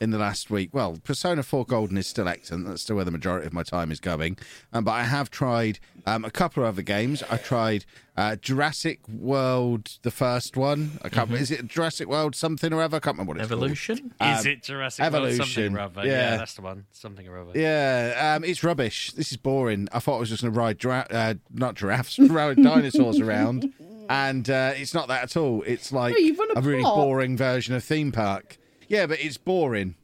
in the last week. Well, Persona 4 Golden is still excellent. That's still where the majority of my time is going. Um, but I have tried um, a couple of other games. I tried uh, Jurassic World, the first one. I can't. remember. Is it Jurassic World something or other? I can't remember what it's called. Evolution? Is Um, it Jurassic World something Evolution, or other? yeah. Yeah. that's the one. Something or other. Yeah, um, it's rubbish. This is boring. I thought I was just going to ride gira- uh, not giraffes, ride dinosaurs around, and uh, it's not that at all. It's like No, a a really boring version of theme park. Yeah, but it's boring.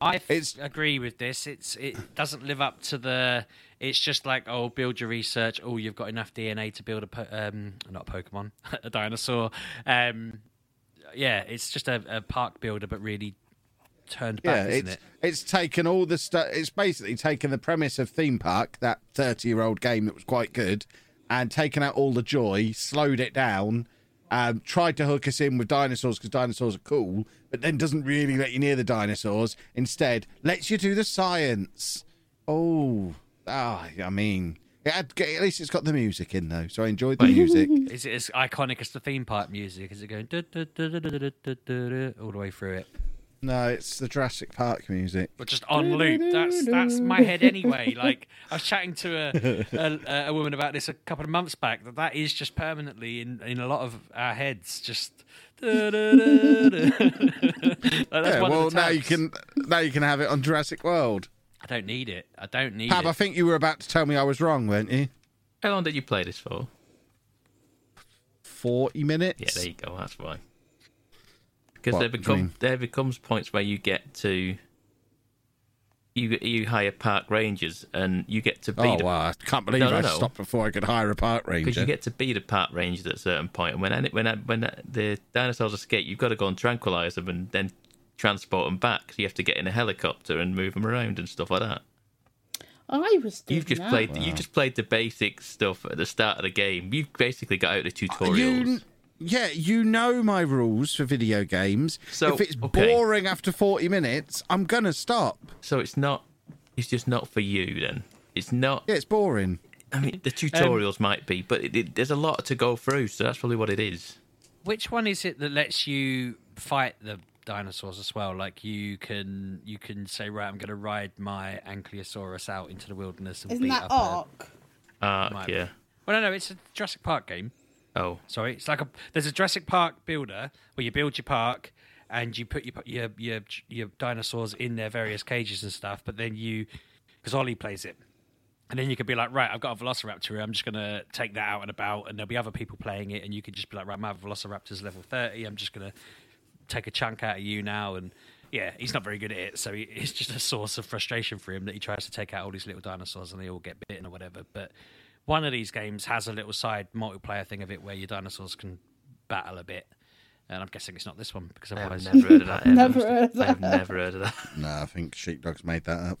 I It's- agree with this. It's it doesn't live up to the. It's just like oh, build your research. Oh, you've got enough DNA to build a po- um, not a Pokemon, a dinosaur. Um, yeah, it's just a, a park builder, but really turned Yeah, back, isn't it's it? it's taken all the stuff. It's basically taken the premise of theme park, that thirty-year-old game that was quite good, and taken out all the joy, slowed it down um, tried to hook us in with dinosaurs because dinosaurs are cool, but then doesn't really let you near the dinosaurs. Instead, lets you do the science. Oh, ah, I mean, had, at least it's got the music in though, so I enjoyed the music. Is it as iconic as the theme park music? Is it going all the way through it? No, it's the Jurassic Park music. But just on loop. That's that's my head anyway. Like I was chatting to a, a a woman about this a couple of months back. That that is just permanently in in a lot of our heads. Just. da, da, da, da. Like, that's Yeah, well, now you can now you can have it on Jurassic World. I don't need it. I don't need Pab, it. I think you were about to tell me I was wrong, weren't you? How long did you play this for? Forty minutes. Yeah, there you go. That's why. Because there become mean? there becomes points where you get to you you hire park rangers and you get to be Oh the wow! I can't believe No, no, I no. stopped before I could hire a park ranger. because you get to be the park ranger at a certain point, and when any- when when the dinosaurs escape, you've got to go and tranquilize them and then transport them back. So you have to get in a helicopter and move them around and stuff like that. I was doing You've just that. played you just played the basic stuff at the start of the game. You've basically got out the tutorials. You, yeah, you know my rules for video games. So, if it's okay. boring after forty minutes, I'm gonna stop. So it's not. It's just not for you then. It's not. Yeah, it's boring. I mean, the tutorials might be, but it, it, there's a lot to go through, so that's probably what it is. Which one is it that lets you fight the dinosaurs as well? Like you can you can say, right, I'm going to ride my Ankylosaurus out into the wilderness and Isn't beat that up a- Ark? Ark, Might Uh, yeah. Well, no, no, it's a Jurassic Park game. Oh, Sorry, it's like a there's a Jurassic Park builder where you build your park and you put your your your, your dinosaurs in their various cages and stuff. But then you, because Ollie plays it, and then you could be like, right, I've got a Velociraptor. I'm just gonna take that out and about, and there'll be other people playing it, and you could just be like, right, my Velociraptor's level thirty. I'm just gonna take a chunk out of you now, and yeah, he's not very good at it, so he, it's just a source of frustration for him that he tries to take out all these little dinosaurs and they all get bitten or whatever. But one of these games has a little side multiplayer thing of it where your dinosaurs can battle a bit. And I'm guessing it's not this one because I have never heard of that. Never heard of I have that. never heard of that. No, I think Sheepdog's made that up.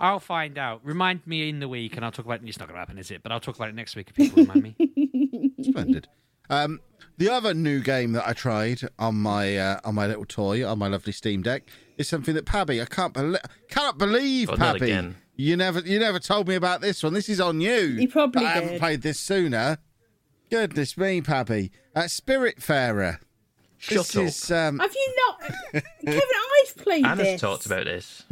I'll find out. Remind me in the week, and I'll talk about it. It's not going to happen, is it? But I'll talk about it next week if people remind me. Splendid. Um, the other new game that I tried on my uh, on my little toy on my lovely Steam Deck is something that Pabby I can't believe cannot believe Oh, not Pabby again. You never you never told me about this one. This is on you. You probably But I haven't did. played this sooner. Goodness me, Pabby. Uh, Spiritfarer. Shut this up. is um, Have you not, Kevin? I've played Anna's this. talked about this.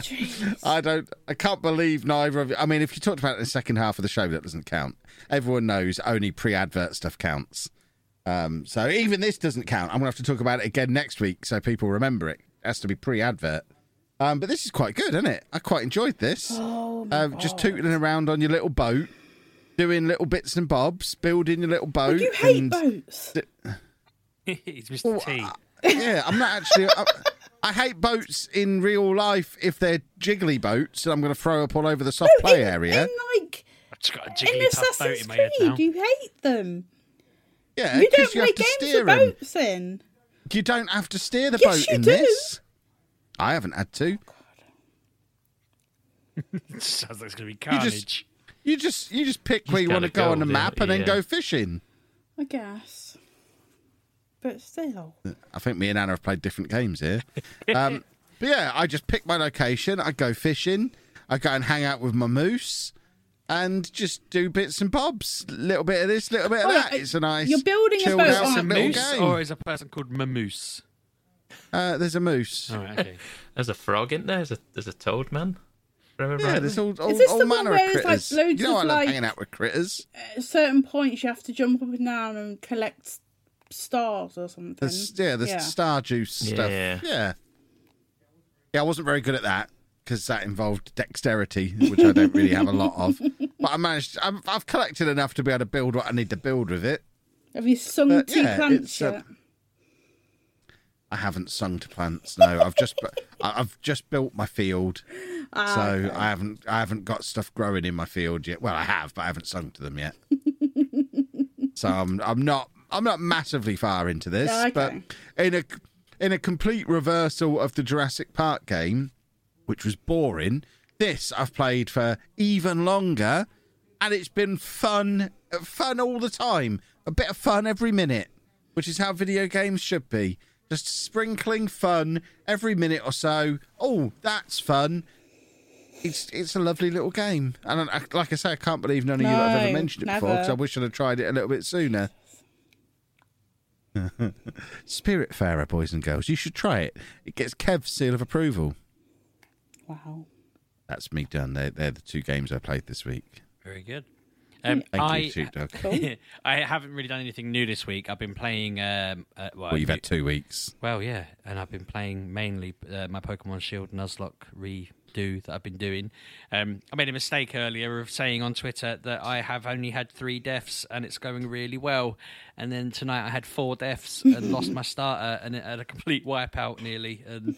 Jeez. I don't. I can't believe neither of you. I mean, if you talked about it in the second half of the show, that doesn't count. Everyone knows only pre-advert stuff counts. Um, so even this doesn't count. I'm gonna have to talk about it again next week so people remember it. It has to be pre-advert. Um, but this is quite good, isn't it? I quite enjoyed this. Oh my um, just God. tooting around on your little boat, doing little bits and bobs, building your little boat. You hate and, boats. it's Mr. T. Yeah, I'm not actually. I, I hate boats in real life if they're jiggly boats, and I'm going to throw up all over the soft play in, area. In like I've just got a in jiggly tough boat Assassin's in my head Creed, now. you hate them. Yeah, You don't because you, play have to games steer with 'em. boats in. You don't have to steer the Yes, boat you in do. this. I haven't had to. Sounds like it's going to be You carnage. just you just you just pick Just where you want to gotta go on the there, map and then go fishing. I guess. But still. I think me and Anna have played different games here. Um, but yeah, I just pick my location. I go fishing. I go and hang out with my moose, and just do bits and bobs. Little bit of this, little bit of Oh, that. It's a nice. you're building a chilled boat out on a a moose game. or is a person called Mamoose? Uh, there's a moose. All right, okay. There's a frog in there. There's a there's a toad man. Remember Yeah, rightly? there's all, all, this all the one manner where of there's, like, critters. loads you know, of, I love like- hanging out with critters. At certain points, you have to jump up and down and collect stars or something. There's, yeah, there's Yeah. star juice stuff. Yeah. Yeah. Yeah, I wasn't very good at that because that involved dexterity, which I don't really have a lot of. But I managed. I've, I've collected enough to be able to build what I need to build with it. Have you sung But, two yeah, plants it's, uh, yet? I haven't sung to plants. No, I've just I've just built my field, Ah, so I haven't I haven't got stuff growing in my field yet. Well, I have, but I haven't sung to them yet. so I'm I'm not I'm not massively far into this, Okay. but in a in a complete reversal of the Jurassic Park game, which was boring. This I've played for even longer, and it's been fun, fun all the time. A bit of fun every minute, which is how video games should be. Just sprinkling fun every minute or so. Oh, that's fun. It's it's a lovely little game, and I, like I say, I can't believe none of you have ever mentioned it before because I wish I'd have tried it a little bit sooner. Spirit Spiritfarer, boys and girls. You should try it. It gets Kev's seal of approval. Wow. That's me done. They're, they're the two games I played this week. Very good. Um, Thank I, you, Shoot Dog. I haven't really done anything new this week. I've been playing. Um, uh, well, Well, you've had two weeks. Well, yeah, and I've been playing mainly uh, my Pokemon Shield Nuzlocke redo that I've been doing. Um, I made a mistake earlier of saying on Twitter that I have only had three deaths and it's going really well. And then tonight I had four deaths and lost my starter and it had a complete wipeout nearly. And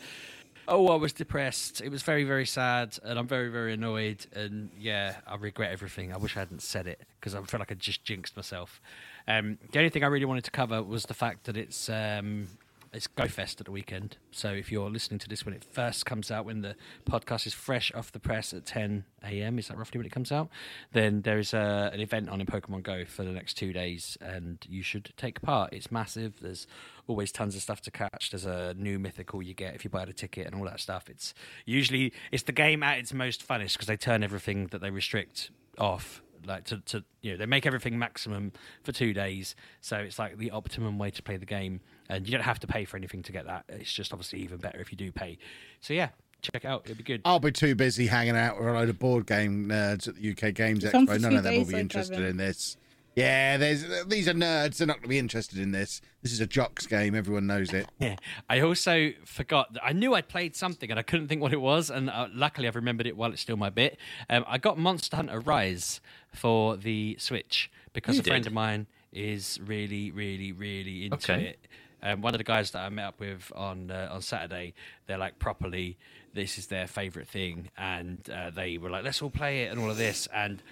oh, I was depressed. It was very, very sad, and I'm very, very annoyed. And yeah, I regret everything. I wish I hadn't said it because I feel like I just jinxed myself. Um, the only thing I really wanted to cover was the fact that it's um, it's GoFest at the weekend. So if you're listening to this when it first comes out, when the podcast is fresh off the press at 10 a.m., is that roughly when it comes out? Then there is a, an event on in Pokemon Go for the next two days, and you should take part. It's massive. There's always tons of stuff to catch. There's a new mythical you get if you buy the ticket and all that stuff. It's usually it's the game at its most funnest because they turn everything that they restrict off like to, to you know they make everything maximum for two days so it's like the optimum way to play the game and you don't have to pay for anything to get that it's just obviously even better if you do pay so yeah check it out it'll be good I'll be too busy hanging out with a load of board game nerds at the UK Games It's Expo. None of them will be though, interested Kevin. in this. Yeah, there's these are nerds. They're not going to be interested in this. This is a jocks game. Everyone knows it. Yeah. I also forgot. that I knew I'd played something and I couldn't think what it was. And uh, luckily, I've remembered it while it's still my bit. Um, I got Monster Hunter Rise for the Switch because You a friend of mine is really, really, really into Okay. it. Um, one of the guys that I met up with on uh, on Saturday, they're like properly, this is their favorite thing, and uh, they were like, let's all play it and all of this. And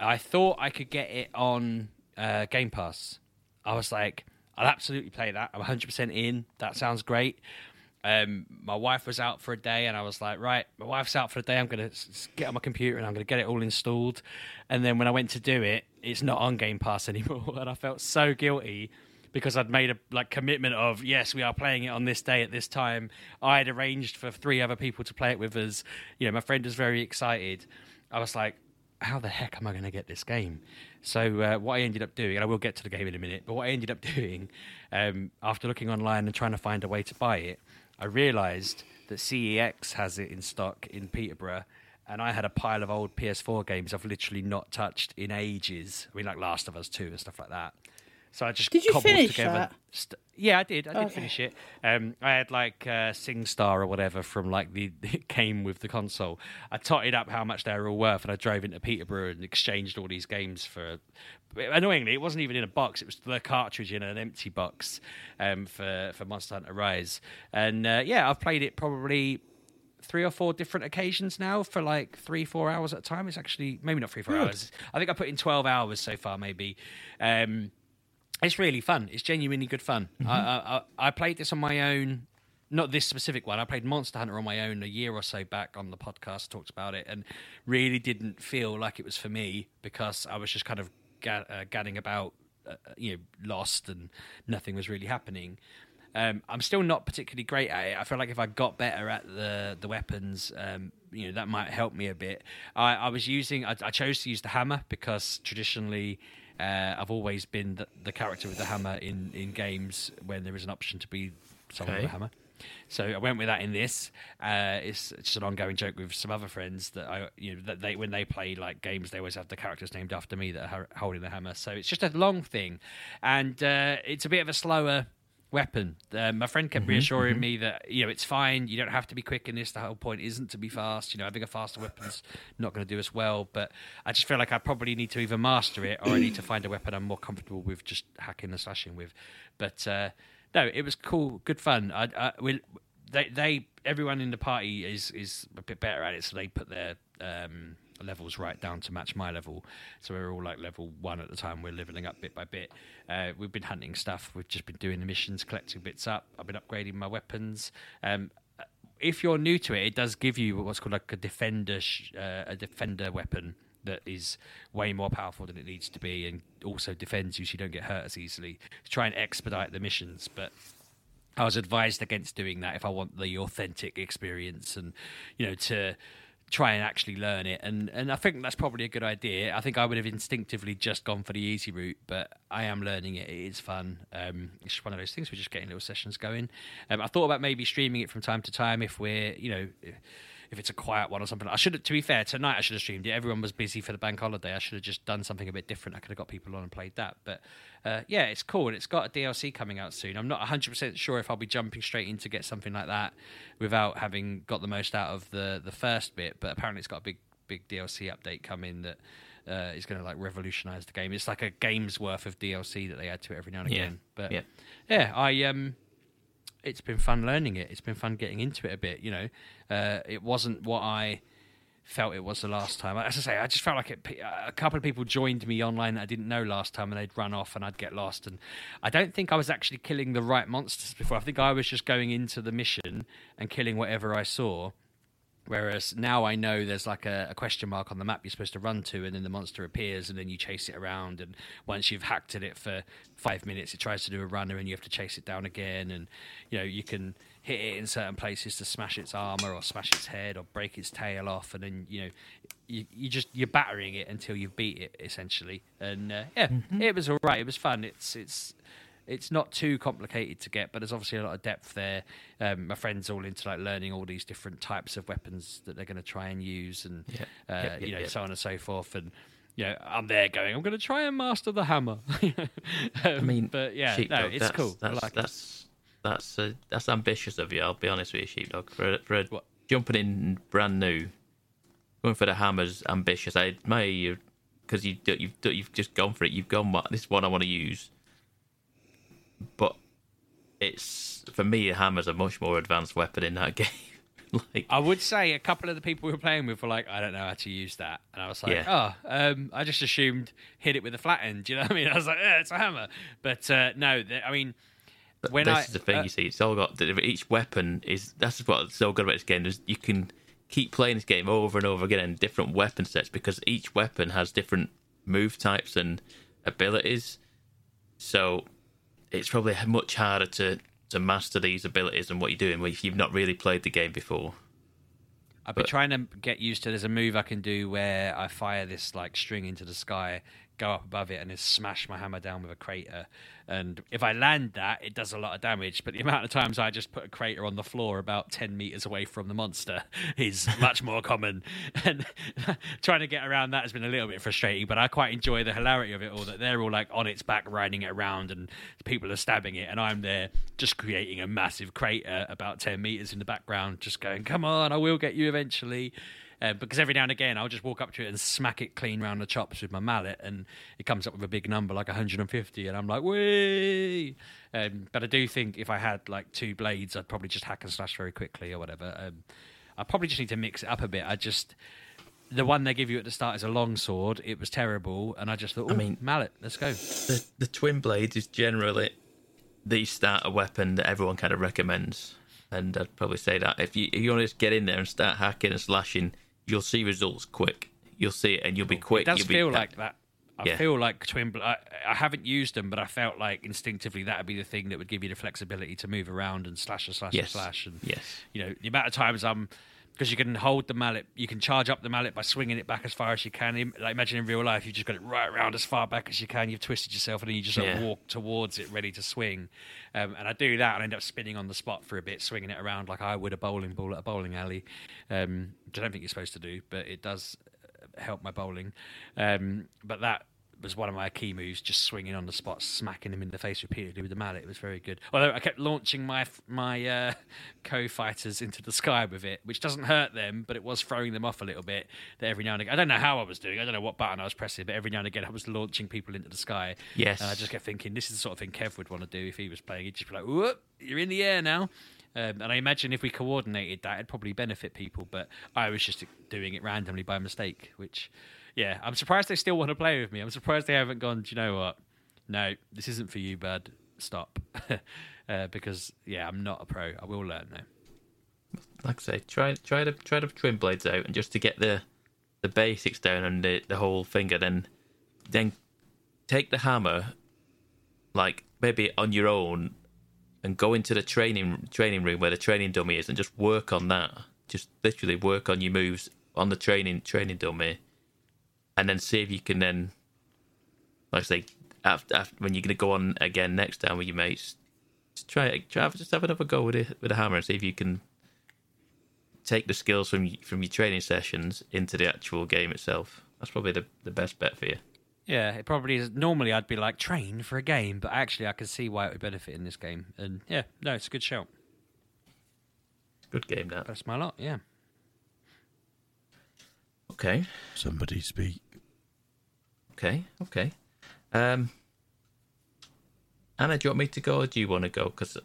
I thought I could get it on uh, Game Pass. I was like, I'll absolutely play that. I'm 100% in. That sounds great. Um, my wife was out for a day, and I was like, right, my wife's out for a day. I'm going to get on my computer and I'm going to get it all installed. And then when I went to do it, it's not on Game Pass anymore, and I felt so guilty because I'd made a like commitment of yes, we are playing it on this day at this time. I had arranged for three other people to play it with us. You know, my friend was very excited. I was like, how the heck am I going to get this game? So uh, what I ended up doing, and I will get to the game in a minute, but what I ended up doing um, after looking online and trying to find a way to buy it, I realised that CEX has it in stock in Peterborough. And I had a pile of old PS4 games I've literally not touched in ages. I mean, like Last of Us 2 and stuff like that. So I just Did you cobbled finish together. that? Yeah, I did. I did Okay. finish it. Um, I had like uh, SingStar or whatever from like the it came with the console. I totted up how much they were all worth, and I drove into Peterborough and exchanged all these games for. Annoyingly, it wasn't even in a box. It was the cartridge in an empty box um, for for Monster Hunter Rise. And uh, yeah, I've played it probably three or four different occasions now for like three, four hours at a time. It's actually maybe not three, four hours. I think I put in twelve hours so far, maybe. Um, it's really fun. It's genuinely good fun. I, I, I I played this on my own. Not this specific one. I played Monster Hunter on my own a year or so back on the podcast. Talked about it and really didn't feel like it was for me because I was just kind of ga- uh, gadding about, uh, you know, lost and nothing was really happening. Um, I'm still not particularly great at it. I feel like if I got better at the the weapons, um, you know, that might help me a bit. I, I was using, I, I chose to use the hammer because traditionally, uh, I've always been the, the character with the hammer in in games when there is an option to be someone with a hammer. So I went with that in this. Uh, it's just an ongoing joke with some other friends that I, you know, that they when they play like games, they always have the characters named after me that are holding the hammer. So it's just a long thing, and uh, it's a bit of a slower weapon. Uh, my friend kept reassuring me that you know it's fine. You don't have to be quick in this. The whole point isn't to be fast. You know, having a faster weapon's not going to do us well. But I just feel like I probably need to either master it or I need to find a weapon I'm more comfortable with just hacking and slashing with. But uh, no, it was cool, good fun. I, I we, they they everyone in the party is is a bit better at it, so they put their um, levels right down to match my level. So we're all like level one at the time. We're leveling up bit by bit. Uh, we've been hunting stuff. We've just been doing the missions, collecting bits up. I've been upgrading my weapons. Um, if you're new to it, it does give you what's called like a defender, sh- uh, a defender weapon that is way more powerful than it needs to be, and also defends you so you don't get hurt as easily to try and expedite the missions. But I was advised against doing that if I want the authentic experience and you know to try and actually learn it and and I think that's probably a good idea. I think I would have instinctively just gone for the easy route, but I am learning it. It is fun. Um, it's just one of those things. We're just getting little sessions going. Um, I thought about maybe streaming it from time to time if we're you know. If it's a quiet one or something, I should. have To be fair, tonight I should have streamed it. Everyone was busy for the bank holiday. I should have just done something a bit different. I could have got people on and played that. But uh, yeah, it's cool. And it's got a DLC coming out soon. I'm not 100 percent sure if I'll be jumping straight in to get something like that without having got the most out of the the first bit. But apparently, it's got a big big DLC update coming that uh, is going to like revolutionize the game. It's like a game's worth of DLC that they add to it every now and Yeah. again. But Yeah. yeah, I um, it's been fun learning it. It's been fun getting into it a bit. You know, uh, it wasn't what I felt it was the last time. As I say, I just felt like it, a couple of people joined me online that I didn't know last time, and they'd run off, and I'd get lost. And I don't think I was actually killing the right monsters before. I think I was just going into the mission and killing whatever I saw. Whereas now I know there's like a, a question mark on the map you're supposed to run to, and then the monster appears, and then you chase it around. And once you've hacked at it for five minutes, it tries to do a runner, and you have to chase it down again. And you know you can hit it in certain places to smash its armor, or smash its head, or break its tail off, and then you know you, you just you're battering it until you beat it essentially. And uh, yeah, it was all right. It was fun. It's it's it's not too complicated to get, but there's obviously a lot of depth there. Um, my friends all into like learning all these different types of weapons that they're going to try and use, and Yeah. uh, Yep, you know yep. so on and so forth. And you know, I'm there going, I'm going to try and master the hammer. um, I mean, but yeah, Sheepdog, no, it's that's, cool. That's like it. that's that's uh, that's ambitious of you. I'll be honest with you, Sheepdog. For for What? jumping in brand new, going for the hammers, ambitious. I admire you because you you've you've just gone for it. You've gone. "What- This is what I want to use. But it's for me, a hammer's a much more advanced weapon in that game. like I would say a couple of the people we were playing with were like, I don't know how to use that. And I was like, Yeah. oh, um, I just assumed hit it with a flat end. You know what I mean? I was like, yeah, it's a hammer. But uh, no, th- I mean, But when this I. is the thing uh, you see. It's all got each weapon is that's what's so good about this game is you can keep playing this game over and over again in different weapon sets because each weapon has different move types and abilities. So it's probably much harder to to master these abilities and what you're doing if you've not really played the game before. I've been But- trying to get used to. There's a move I can do where I fire this like string into the sky, go up above it, and then smash my hammer down with a crater. And if I land that, it does a lot of damage. But the amount of times I just put a crater on the floor about ten meters away from the monster is much more common. And trying to get around that has been a little bit frustrating. But I quite enjoy the hilarity of it all. That they're all like on its back, riding it around, and people are stabbing it, and I'm there just creating a massive crater about ten meters in the background, just going, "Come on, I will get you eventually." Uh, because every now and again I'll just walk up to it and smack it clean round the chops with my mallet, and it comes up with a big number like 150, and I'm like, "Wee!" Um, but I do think if I had like two blades, I'd probably just hack and slash very quickly or whatever. Um, I probably just need to mix it up a bit. I just the one they give you at the start is a long sword. It was terrible, and I just thought, "I mean- mallet, let's go." The the twin blades is generally the starter weapon that everyone kind of recommends, and I'd probably say that if you if you want to just get in there and start hacking and slashing, you'll see results quick. You'll see it, and you'll be quick. It does you'll be feel like that. I Yeah. feel like twin. I, I haven't used them, but I felt like instinctively that would be the thing that would give you the flexibility to move around and slash and slash and slash. And Yes. you know the amount of times I'm because you can hold the mallet, you can charge up the mallet by swinging it back as far as you can. Like imagine in real life, you've just got it right around as far back as you can. You've twisted yourself, and then you just like, Yeah. walk towards it, ready to swing. Um, and I do that, and I end up spinning on the spot for a bit, swinging it around like I would a bowling ball at a bowling alley, um, which I don't think you're supposed to do, but it does uh, help my bowling. Um, but that was one of my key moves, just swinging on the spot, smacking him in the face repeatedly with the mallet. It was very good. Although I kept launching my my uh, co-fighters into the sky with it, which doesn't hurt them, but it was throwing them off a little bit. That every now and again, I don't know how I was doing. I don't know what button I was pressing, but every now and again, I was launching people into the sky. Yes. and I just kept thinking, this is the sort of thing Kev would want to do if he was playing. He'd just be like, "Whoop, you're in the air now." Um, and I imagine if we coordinated that, it'd probably benefit people. But I was just doing it randomly by mistake, which, yeah, I'm surprised they still want to play with me. I'm surprised they haven't gone. Do you know what? No, this isn't for you, bud. Stop. uh, because yeah, I'm not a pro. I will learn though. like I say, try try to try the twin blades out, and just to get the the basics down and the, the whole finger, then then take the hammer, like maybe on your own, and go into the training training room where the training dummy is, and just work on that. Just literally work on your moves on the training training dummy, and then see if you can then, like I say, after, after when you're gonna go on again next time with your mates, just try it. Try just have another go with it with a hammer and see if you can take the skills from from your training sessions into the actual game itself. That's probably the the best bet for you. Yeah, it probably is. Normally, I'd be like train for a game, but actually, I can see why it would benefit in this game. And yeah, no, it's a good shout. Good game that. That's my lot. Yeah. Okay. Somebody speak. Okay, okay. Um, Anna, do you want me to go or do you want to go? Because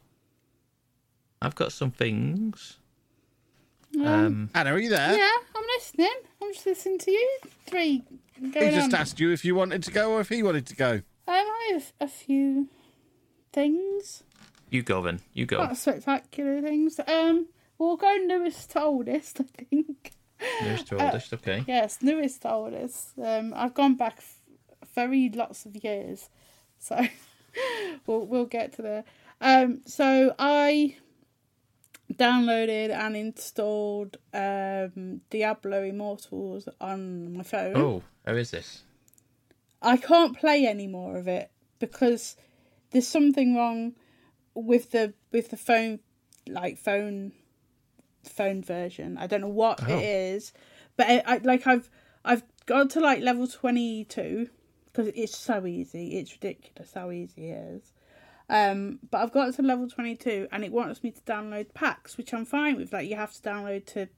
I've got some things. Um, Anna, are you there? Yeah, I'm listening. I'm just listening to you three He just on. asked you if you wanted to go or if he wanted to go. Um, I have a few things, you go then. You go. not spectacular things. Um, we'll go newest to oldest, I think. Newest to uh, oldest, okay. Yes, newest to oldest. Um, I've gone back f- very lots of years, so we'll we'll get to there. Um, so I downloaded and installed um Diablo Immortals on my phone. Oh, how is this? I can't play any more of it because there's something wrong with the with the phone like phone phone version. I don't know what Oh. it is, but I, I like I've I've got to like level twenty two because it's so easy. It's ridiculous how easy it is. Um, but I've got to level twenty two and it wants me to download packs, which I'm fine with. Like you have to download to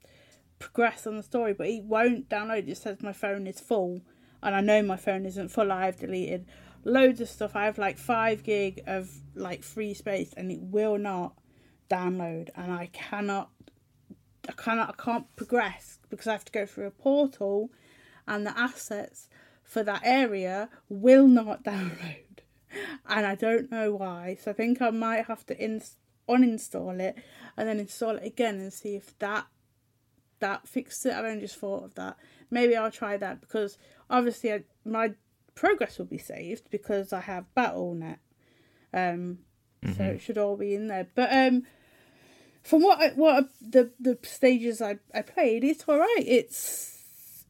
progress on the story, but it won't download. It says my phone is full, and I know my phone isn't full. I've deleted loads of stuff. I have like five gig of like free space, and it will not download, and I cannot, I cannot, I can't progress because I have to go through a portal, and the assets for that area will not download, and I don't know why. So I think I might have to ins uninstall it and then install it again and see if that that fixed it. I've only just thought of that. Maybe I'll try that because obviously I, my progress will be saved because I have BattleNet. Um, so it should all be in there. But um, from what I, what I, the the stages I I played, it's all right. It's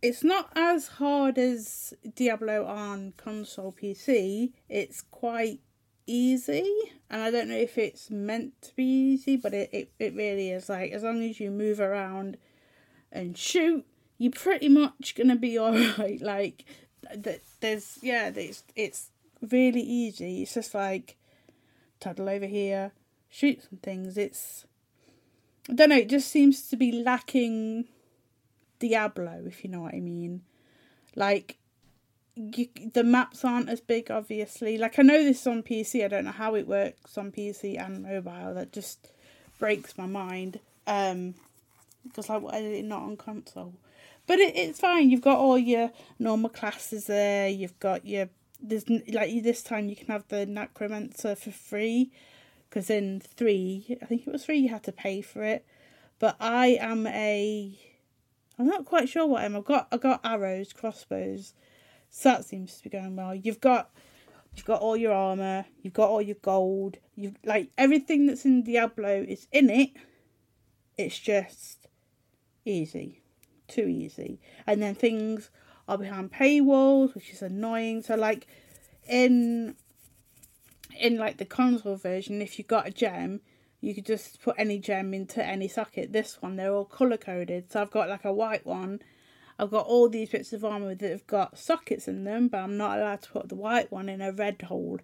it's not as hard as Diablo on console PC. It's quite easy, and I don't know if it's meant to be easy, but it, it, it really is. Like as long as you move around and shoot, you're pretty much gonna be alright. Like that, there's yeah, it's it's really easy. It's just like toddle over here, shoot some things. It's I don't know. It just seems to be lacking Diablo, if you know what I mean. Like you, the maps aren't as big, obviously. Like I know this is on PC. I don't know how it works on PC and mobile. That just breaks my mind. Um, because like why is it not on console? But it, it's fine. You've got all your normal classes there. You've got your there's like this time you can have the necromancer for free. Because in three, I think it was three, you had to pay for it. But I am a, I'm not quite sure what I am. I've got I got arrows, crossbows. So that seems to be going well. You've got you've got all your armor, you've got all your gold, you've like everything that's in Diablo is in it. It's just easy. Too easy. And then things are behind paywalls, which is annoying. So like in in like the console version, if you got a gem, you could just put any gem into any socket. This one, they're all color coded. So I've got like a white one. I've got all these bits of armor that have got sockets in them, but I'm not allowed to put the white one in a red hole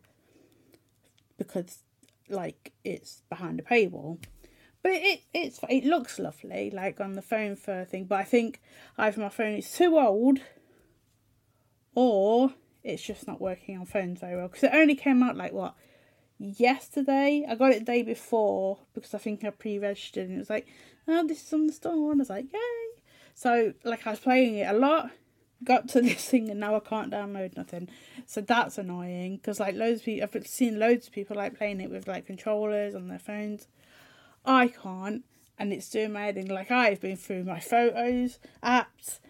because, like, it's behind a paywall. But it, it it's it looks lovely, like on the phone for thing. But I think either my phone is too old, or it's just not working on phones very well. Because it only came out like what yesterday. I got it the day before because I think I pre-registered and it was like, oh, this is on the store, and I was like, yay! So like I was playing it a lot, got to this thing, and now I can't download nothing. So that's annoying because like loads of people, I've seen loads of people like playing it with like controllers on their phones. I can't, and it's doing my head in. Like I've been through my photos, apps,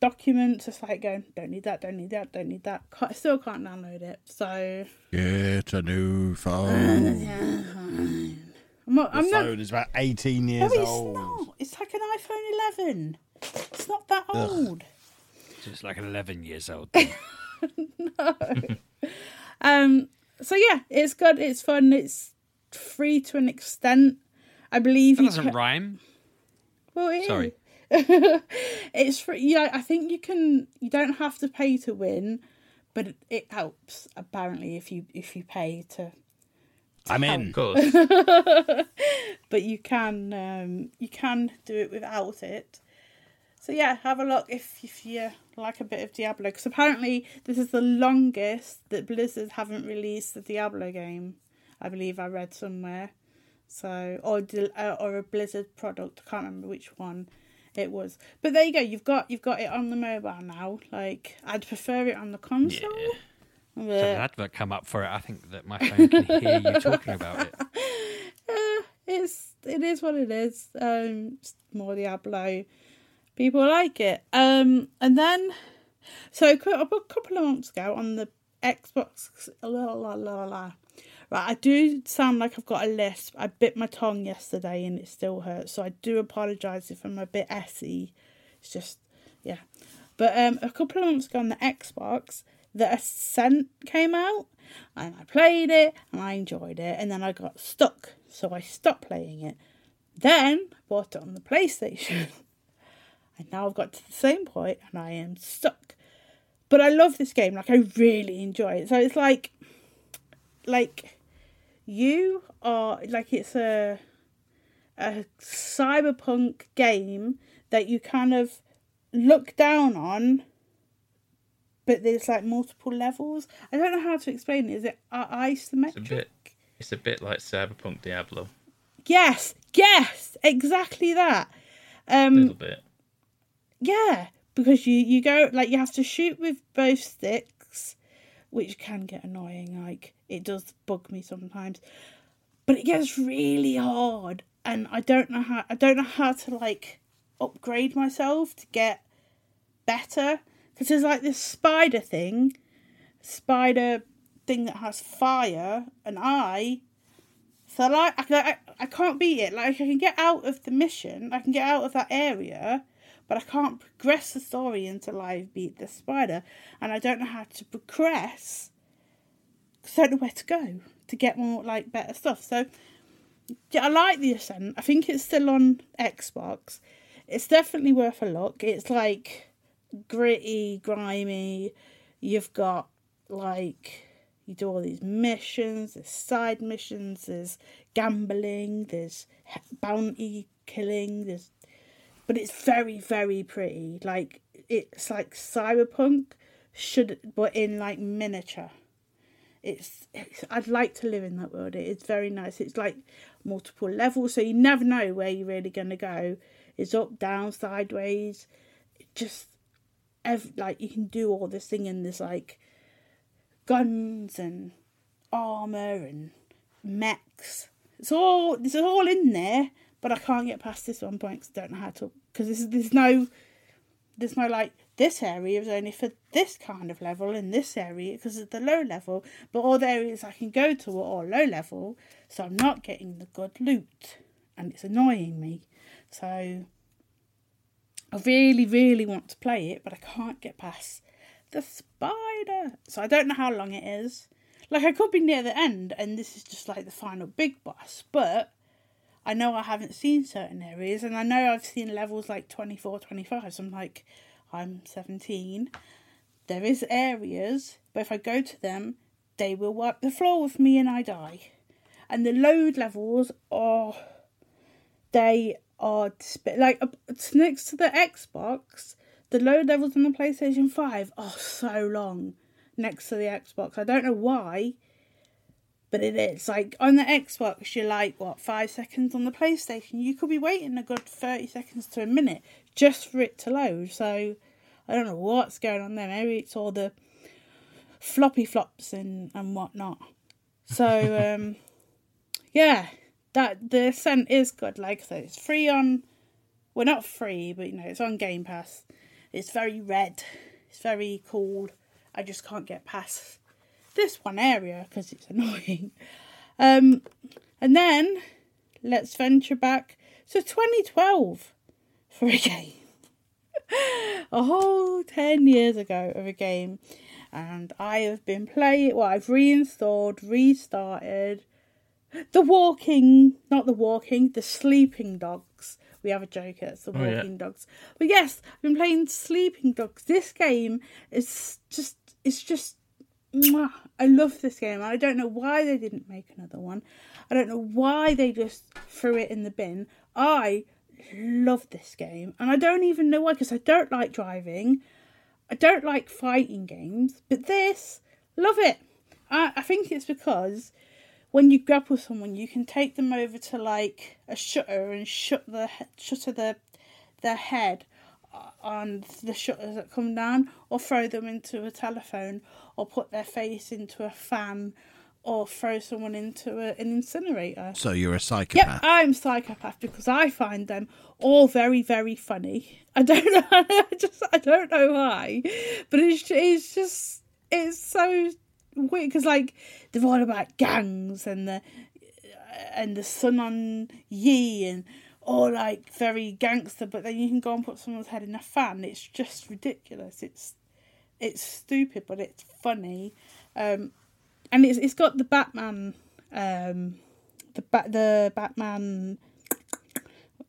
documents, just like going, don't need that, don't need that, don't need that. Can't, still can't download it. So Get a new phone. yeah, fine. I'm not. The I'm not. phone is about 18 No, years it's old. not. It's like an iPhone 11. It's it's not that old. So it's like 11 years old. No. um, so yeah, it's good. It's fun. It's free to an extent. I believe That you doesn't can. rhyme. Well, it Sorry. is. it's free. Yeah, I think you can. You don't have to pay to win, but it, it helps apparently if you if you pay to. I'm Of in. course. But you can um, you can do it without it. So yeah, have a look if if you like a bit of Diablo, because apparently this is the longest that Blizzard haven't released the Diablo game. I believe I read somewhere. So or uh, or a Blizzard product. I can't remember which one it was. But there you go. You've got you've got it on the mobile now. Like I'd prefer it on the console. Had But, an advert come up for it. I think that my phone can hear you talking about it. eh, it's it is what it is. Um, more Diablo. People like it. Um, and then so a a couple of months ago on the Xbox, la la la la. Right, I do sound like I've got a lisp. I bit my tongue yesterday and it still hurts, so I do apologise if I'm a bit essy. It's just yeah. But um, a couple of months ago on the Xbox, the Ascent came out, and I played it and I enjoyed it, and then I got stuck, so I stopped playing it. Then bought it on the PlayStation, and now I've got to the same point and I am stuck. But I love this game, like I really enjoy it. So it's like, like, you are like it's a a cyberpunk game that you kind of look down on but there's like multiple levels i don't know how to explain it is it uh, isometric It's a bit. It's a bit like Cyberpunk Diablo. yes yes exactly that A um little bit. yeah because you you go like you have to shoot with both sticks which can get annoying like it does bug me sometimes. But it gets really hard and i don't know how i don't know how to like upgrade myself to get better. Because there's like this spider thing spider thing that has fire and i so like I, I, I can't beat it. Like i can get out of the mission i can get out of that area but I can't progress the story until I've beat the spider, and I don't know how to progress I don't know where to go to get more like better stuff. So yeah, I like the Ascent. I think it's still on Xbox. It's definitely worth a look. It's like gritty, grimy. You've got like you do all these missions. There's side missions. There's gambling. There's bounty killing. There's but it's very very pretty. Like it's like cyberpunk should but in like miniature. It's, it's i'd like to live in that world. It's very nice. It's like multiple levels so you never know where you're really going to go. It's up down sideways. It just ev- like you can do all this thing and there's like guns and armor and mechs. It's all it's all in there but I can't get past this one point because I don't know how to. Because there's, no, there's no like this area is only for this kind of level in this area because it's the low level. But all the areas I can go to are all low level, so I'm not getting the good loot, and it's annoying me. So I really, really want to play it, but I can't get past the spider. So I don't know how long it is. Like I could be near the end, and this is just like the final big boss, but. I know I haven't seen certain areas, and I know I've seen levels like 24, 25. So I'm like, I'm 17. There is areas, but if I go to them, they will wipe the floor with me and I die. And the load levels are, they are like it's next to the Xbox. The load levels on the PlayStation 5 are so long next to the Xbox. I don't know why but it is like on the Xbox, you're like what five seconds on the PlayStation. You could be waiting a good thirty seconds to a minute just for it to load. So I don't know what's going on there. Maybe it's all the floppy flops and and whatnot. So um, yeah, that the Ascent is good. Like I said, it's free on. Well, not free, but you know, it's on Game Pass. It's very red. It's very cool. I just can't get past this one area because it's annoying. Um, and then let's venture back to 2012 for a game. a whole 10 years ago of a game. And I have been playing, well, I've reinstalled, restarted. The Walking, not the Walking, the Sleeping Dogs. We have a joke, it's the Oh, yeah. Walking Dogs. But yes, I've been playing Sleeping Dogs. This game is just, it's just. I love this game. I don't know why they didn't make another one. I don't know why they just threw it in the bin. I love this game, and I don't even know why because I don't like driving. I don't like fighting games, but this, love it. I, I think it's because when you grapple someone, you can take them over to like a shutter and shut the shutter the their head on the shutters that come down, or throw them into a telephone, or put their face into a fan, or throw someone into a, an incinerator. So you're a Yep, psychopath. I'm psychopath because I find them all very, very funny. I don't know, I just I don't know why, but it's it's just it's so weird because like they're all about gangs and the and the Sun On Yee and all like very gangster, but then you can go and put someone's head in a fan. It's just ridiculous. It's it's stupid, but it's funny, um, and it's it's got the Batman. Um, the bat the Batman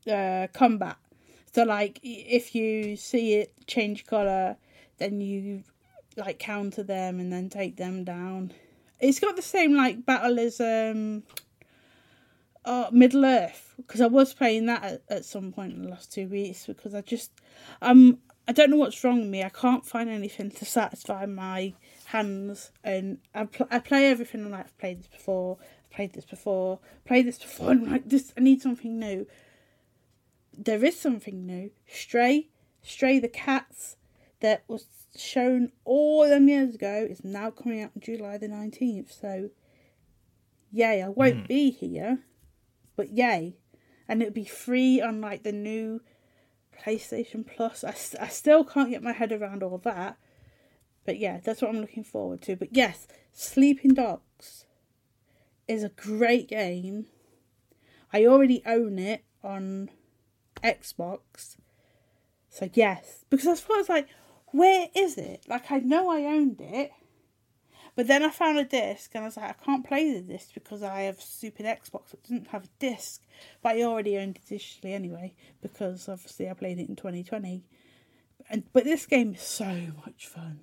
uh, combat. So like if you see it change color, then you like counter them and then take them down. It's got the same like battle as um uh, Middle Earth because I was playing that at, at some point in the last two weeks because I just um I don't know what's wrong with me. I can't find anything to satisfy my hands, and I pl- I play everything. I'm like I've played this before. I've played this before. Played this before. And I'm like this. I need something new. There is something new. Stray, Stray the cats that was shown all them years ago is now coming out on July the nineteenth. So, yay! I won't be here, but yay, and it'll be free on like the new PlayStation Plus. I, I still can't get my head around all that. But yeah, that's what I'm looking forward to. But yes, Sleeping Dogs is a great game. I already own it on Xbox. So yes, because I was like, where is it? Like I know I owned it. But then I found a disc and I was like, I can't play the disc because I have a Xbox that doesn't have a disc. But I already owned it digitally anyway because obviously I played it in 2020. And but this game is so much fun.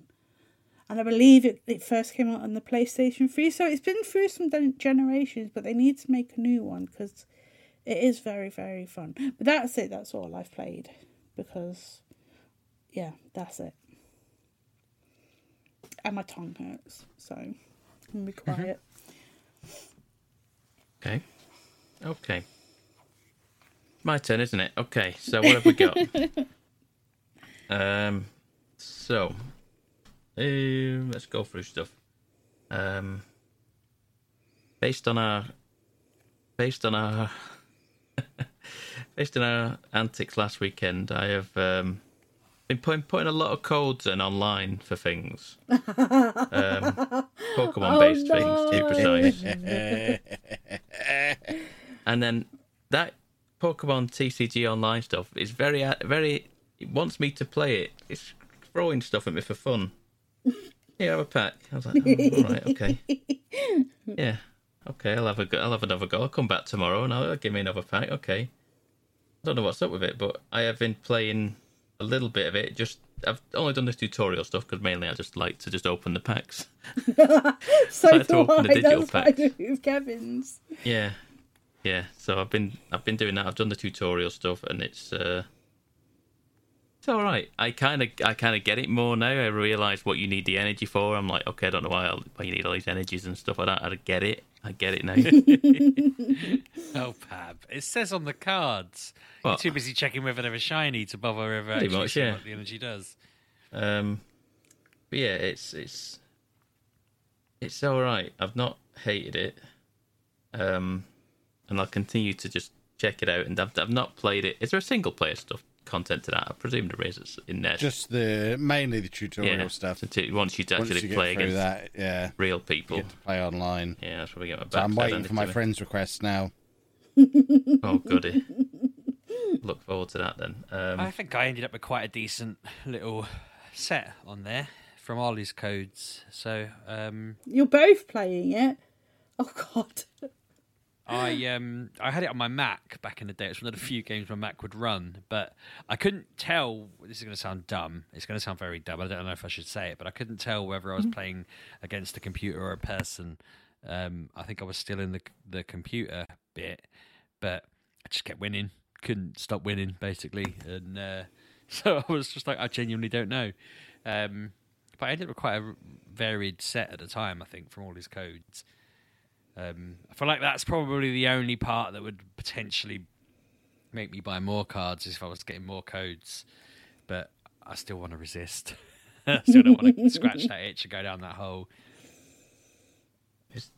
And I believe it, it first came out on the PlayStation 3, so it's been through some generations, but they need to make a new one because it is very, very fun. But that's it, that's all I've played because, yeah, that's it. And my tongue hurts, so I'm gonna be quiet. Okay. Okay. My turn, isn't it? Okay, so what have we got? um so um, let's go through stuff. Um based on our based on our based on our antics last weekend, I have um been putting putting a lot of codes in online for things. Um Pokemon based things to be precise. and then that Pokemon TCG Online stuff is very, uh, very. It wants me to play it. It's throwing stuff at me for fun. Here, have a pack. I was like, oh, all right, okay, yeah, okay. I'll have a go. I'll have another go. I'll come back tomorrow and I'll give me another pack. Okay. I don't know what's up with it, but I have been playing a little bit of it. Just I've only done this tutorial stuff because mainly I just like to just open the packs. So I do I, that's what I do with Kevin's. Yeah, yeah. So I've been I've been doing that. I've done the tutorial stuff, and it's uh, it's all right. I kind of I kind of get it more now. I realise what you need the energy for. I'm like, okay, I don't know why, I'll, why you need all these energies and stuff like that. I get it. I get it now. Oh, Pab. It says on the cards. What? You're too busy checking whether they're a shiny to bother ever Pretty actually much, yeah. what the energy does. um, but yeah, it's it's it's all right. I've not hated it. Um, and I'll continue to just check it out. And I've I've not played it. Is there a single player stuff content to that? I presume there is it's in there. Just the mainly the tutorial yeah, stuff. so to- once you Once actually you play against that, yeah, real you people. get to play online. Yeah, that's probably get my back. So I'm waiting for my friends' requests now. Oh, goody. Look forward forward to that then. Um, I think I ended up with quite a decent little set on there from all these codes. So um, You're both playing it. Oh God. I um I had it on my Mac back in the day. It was one of the few games my Mac would run, but I couldn't tell. This is going to sound dumb. It's going to sound very dumb. I don't know if I should say it, but I couldn't tell whether I was playing against a computer or a person. Um, I think I was still in the the computer bit, but I just kept winning. Couldn't stop winning basically, and uh, so I was just like, I genuinely don't know. Um, but I ended up with quite a varied set at the time. I think from all his codes. Um, I feel like that's probably the only part that would potentially make me buy more cards is if I was getting more codes. But I still want to resist. I still don't want to scratch that itch and go down that hole.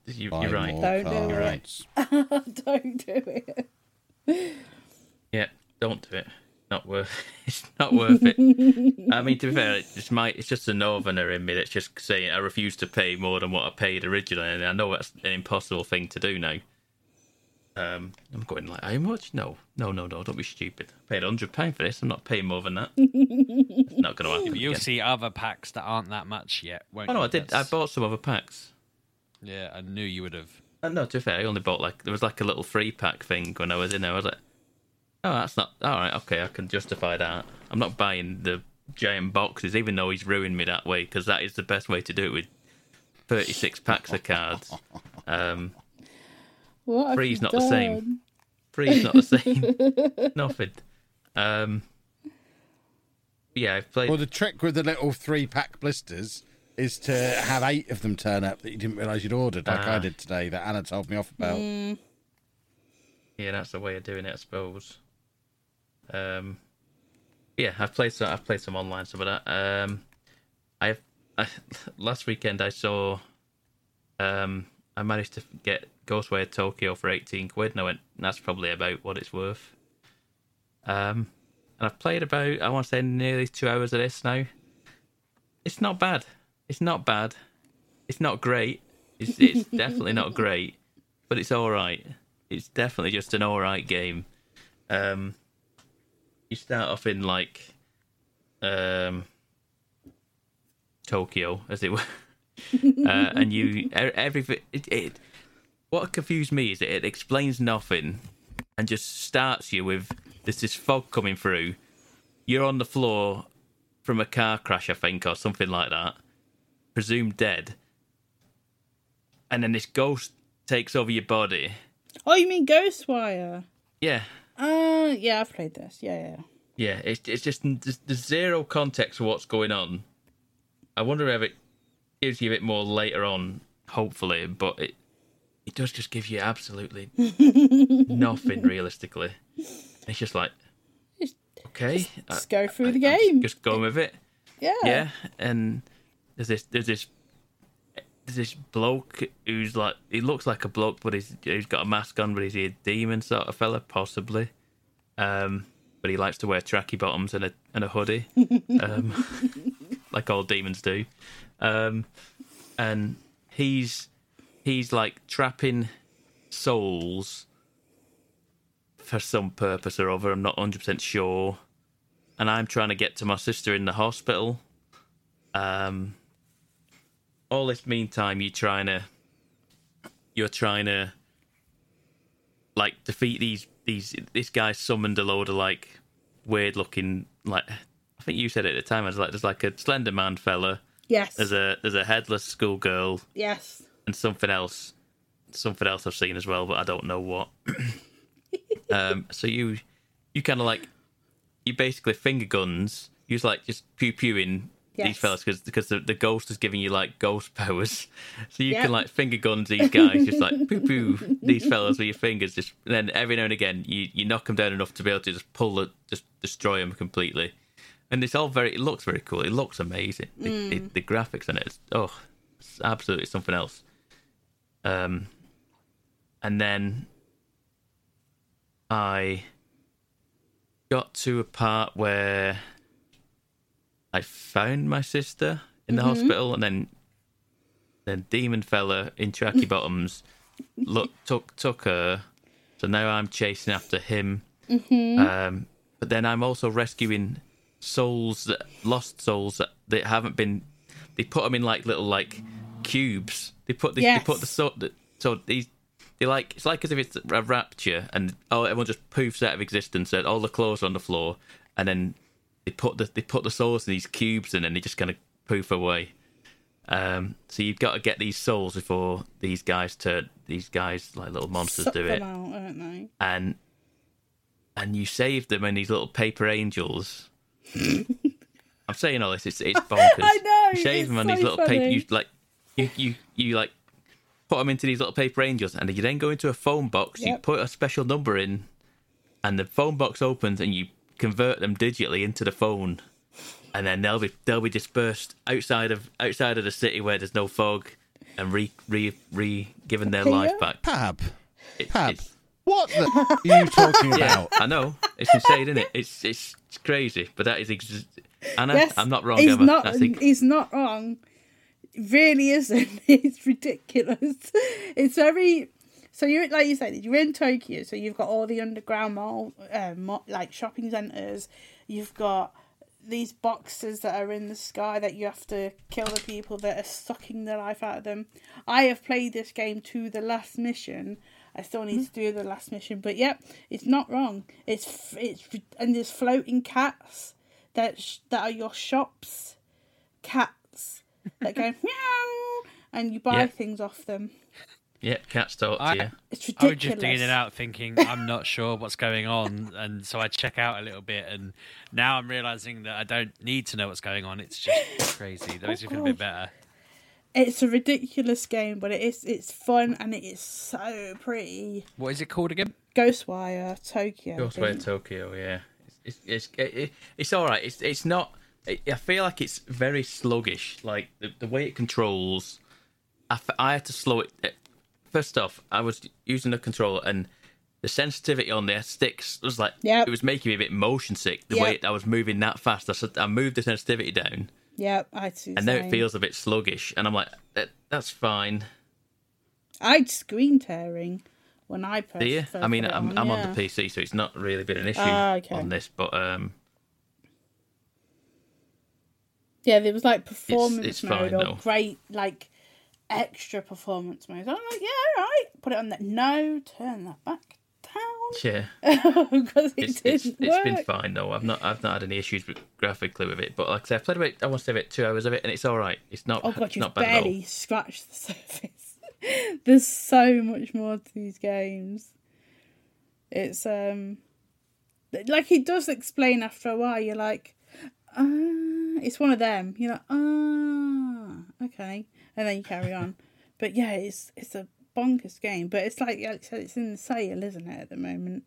You, you're right. Don't do You're it. cards. Don't do it. Yeah, don't do it. Not worth. It's not worth it. I mean, to be fair, it's just my. It's just a northerner in me that's just saying I refuse to pay more than what I paid originally, and I know that's an impossible thing to do now. Um, I'm going like, how much? No, no, no, no. Don't be stupid. I paid hundred pound for this. I'm not paying more than that. it's not going to happen. You'll again. see other packs that aren't that much yet. Won't Oh no, you? I did. I bought some other packs. Yeah, I knew you would have. Uh, no, to be fair, I only bought like there was like a little free pack thing when I was in there. I was like, oh, that's not all right. Okay, I can justify that. I'm not buying the giant boxes, even though he's ruined me that way, because that is the best way to do it with 36 packs of cards. Um, What Three's you not the same. done? three's not the same. Nothing. Um, yeah, I've played. Well, the trick with the little three pack blisters is to have eight of them turn up that you didn't realise you'd ordered, like I Ah. did today, that Anna told me off about. Yeah, that's the way of doing it, I suppose. Um, yeah, I've played some. I've played some online some of that. Um, I've I, last weekend I saw. Um, I managed to get Ghostwire Tokyo for eighteen quid, and I went, "That's probably about what it's worth." Um, and I've played about I want to say nearly two hours of this now. It's not bad. It's not bad. It's not great. It's it's definitely not great, but it's all right. It's definitely just an all right game. Um, you start off in like um, Tokyo, as it were, uh, and you everything. It, it what confused me is that it explains nothing and just starts you with there's this fog coming through. You're on the floor from a car crash, I think, or something like that, presumed dead. And then this ghost takes over your body. Oh, you mean Ghostwire? Yeah, Uh, yeah, I've played this. Yeah, yeah. yeah. It's it's just there's, there's zero context for what's going on. I wonder if it gives you a bit more later on, hopefully, but it it does just give you absolutely nothing realistically. It's just like okay, Just go through I- the I'm just- game. just going with it. Yeah. yeah and there's this there's this this bloke who's like he looks like a bloke but he's he's got a mask on but he's a demon sort of fella possibly. Um but he likes to wear tracky bottoms and a and a hoodie. Um like all demons do. Um and he's he's like trapping souls for some purpose or other. I'm not 100% sure. And I'm trying to get to my sister in the hospital. Um, all this meantime, you're trying to, you're trying to, like defeat these these. This guy summoned a load of like weird looking like. I think you said it at the time. I was like, there's like a Slender Man fella. Yes. There's a there's a headless schoolgirl yes. and something else, something else I've seen as well, but I don't know what. um, so you, you kind of like, you basically finger guns. You just like just pew pewing these Yes. fellas because because the, the ghost is giving you like ghost powers, so you Yep. can like finger guns these guys, just like poo poo these fellas with your fingers. Just and then every now and again you you knock them down enough to be able to just pull it, just destroy them completely. And it's all very. It looks very cool. It looks amazing. The, the, the graphics on it. Is, oh, it's absolutely something else. Um, and then I got to a part where I found my sister in the hospital, and then then demon fella in tracky bottoms look took took her. So now I'm chasing after him. Um, but then I'm also rescuing souls that lost souls that, that haven't been. They put them in like little like cubes. They put the, they put the Yes. The, so these they like it's like as if it's a rapture and oh everyone just poofs out of existence and all the clothes are on the floor and then they put the they put the souls in these cubes and then they just kind of poof away. Um, so you've got to get these souls before these guys turn these guys like little monsters Suck do it out, and and you save them in these little paper angels. I'm saying all this, it's it's bonkers. I know, You save them on so these little paper. You like you you you like put them into these little paper angels, and you then go into a phone box. You put a special number in, and the phone box opens, and you convert them digitally into the phone, and then they'll be they'll be dispersed outside of outside of the city where there's no fog, and re re re given their life back. Pab, It- Pab, it's- what the are you talking yeah, about? I know. It's insane, isn't it? It's it's, it's crazy, but that is ex- Anna. Yes, I'm not wrong, He's Emma. not. That's ex- He's not wrong. It really isn't. It's ridiculous. It's very. So you're like you said, you're in Tokyo, so you've got all the underground mall, um, mo- like shopping centers. You've got these boxes that are in the sky that you have to kill the people that are sucking the life out of them. I have played this game to the last mission. I still need to do the last mission, but yep, it's not wrong. It's it's and there's floating cats that sh- that are your shops cats that go meow and you buy Yeah. things off them. Yeah, cats talk to I- you. It's I was ridiculous. just digging it out, thinking I'm not sure what's going on, and so I check out a little bit, and now I'm realizing that I don't need to know what's going on. It's just crazy. Oh, that makes me feel a bit better. It's a ridiculous game, but it is it's fun and it is so pretty. What is it called again? Ghostwire Tokyo. I Ghostwire. Tokyo, yeah. It's it's it's, it, it's all right. It's it's not. It, I feel like it's very sluggish. Like the, the way it controls, I, f- I had to slow it. Eh, First off, I was using the controller and the sensitivity on the sticks was like Yep. it was making me a bit motion sick. The way I was moving that fast, I, said- I moved the sensitivity down, Yeah, I see. and now it feels a bit sluggish. And I'm like, that, that's fine. I'd screen tearing when I pressed. Do you? I mean, I'm, I'm yeah. on the PC, so it's not really been an issue Ah, okay. on this. But um, Yeah, there was like performance it's mode fine, or though. great like extra performance mode. I'm like, yeah, all right, put it on that. No, turn that back down yeah. because it it's, didn't it's, it's work. been fine though. I've not I've not had any issues with, graphically with it. But like I said, I played about I want to say about two hours of it, and it's all right. It's not. Oh god, it's you've not bad at barely scratched the surface. There's so much more to these games. It's um like it does explain after a while. You're like, ah, it's one of them. You're like, ah, okay, and then you carry on. But yeah, it's it's a bonkers game. But it's like, I said, it's in the sale, isn't it, at the moment?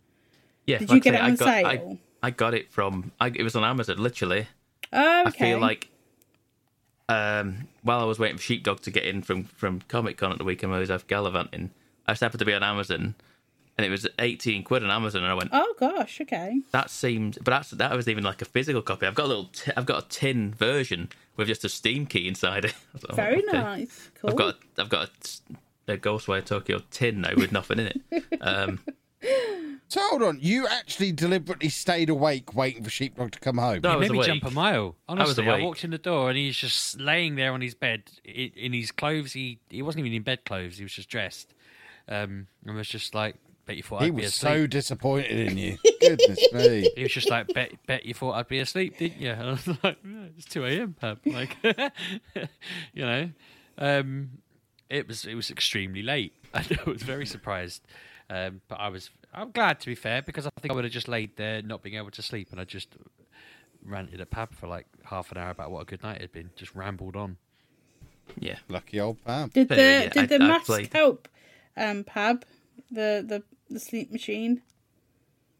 Yeah. Did like you get say, it on I got, sale? I, I got it from. I, it was on Amazon. Literally, Oh, okay. I feel like. Um, while I was waiting for Sheepdog to get in from from Comic Con at the weekend, I was off gallivanting, I just happened to be on Amazon, and it was eighteen quid on Amazon, and I went, Oh gosh, okay. that seemed but that's that was even like a physical copy i've got a little t- i've got a tin version with just a steam key inside it I like, Very okay. nice. Cool. i've got a, i've got a, a ghostwire tokyo tin now with nothing in it um So hold on, you actually deliberately stayed awake waiting for Sheepdog to come home. No, I He was made me jump a mile. Honestly, I, awake. walked in the door and he's just laying there on his bed i- in his clothes. He he wasn't even in bed clothes. He was just dressed, um, and was just like, "Bet you thought he I'd be was asleep." so disappointed in you. Goodness me. He was just like, "Bet bet you thought I'd be asleep, didn't you?" And I was like, "Yeah, "It's two a.m. Pab." Like, you know, um, it was it was extremely late. I was very surprised, um, but I was I'm glad to be fair because I think I would have just laid there not being able to sleep, and I just ranted at Pab for like half an hour about what a good night it had been. Just rambled on. yeah Lucky old Pam. Did But the anyway, yeah, did the I- I mask played- help, um, Pab, the the the sleep machine?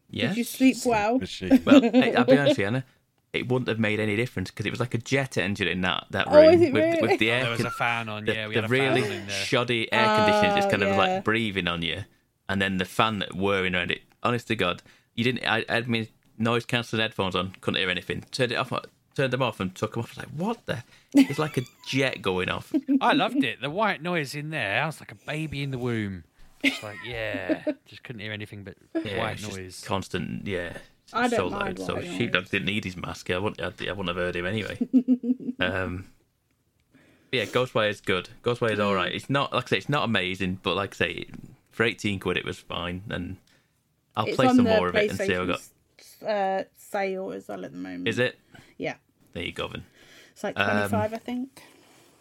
yeah Did you sleep well? Machine. well I- i'll be honest with you Anna, it wouldn't have made any difference because it was like a jet engine in that that Oh, room is it with, really? with the air There was con- a fan on. the, yeah, we the had a really fan in there. shoddy air conditioning just Oh, kind of like breathing on you, and then the fan that whirring around it. Honest to God, you didn't. I, I had my noise cancelling headphones on, couldn't hear anything. Turned it off, uh, turned them off, and took them off. I was like, what the? It's like a jet going off. I loved it. The white noise in there. I was like a baby in the womb. Just like yeah, just couldn't hear anything but Yeah, white it's just noise. constant. Yeah, I don't so mind loud. So white Sheepdog didn't need his mask. I wouldn't. I, I wouldn't have heard him anyway. um, but yeah, Ghostwire is good. Ghostwire is all right. It's not like I say, it's not amazing, but like I say, for eighteen quid, it was fine, and I'll It's play some more of it and see how I got. PlayStation, Uh, sale as well at the moment. Is it? Yeah, There you go, then. it's like Um, twenty five, I think.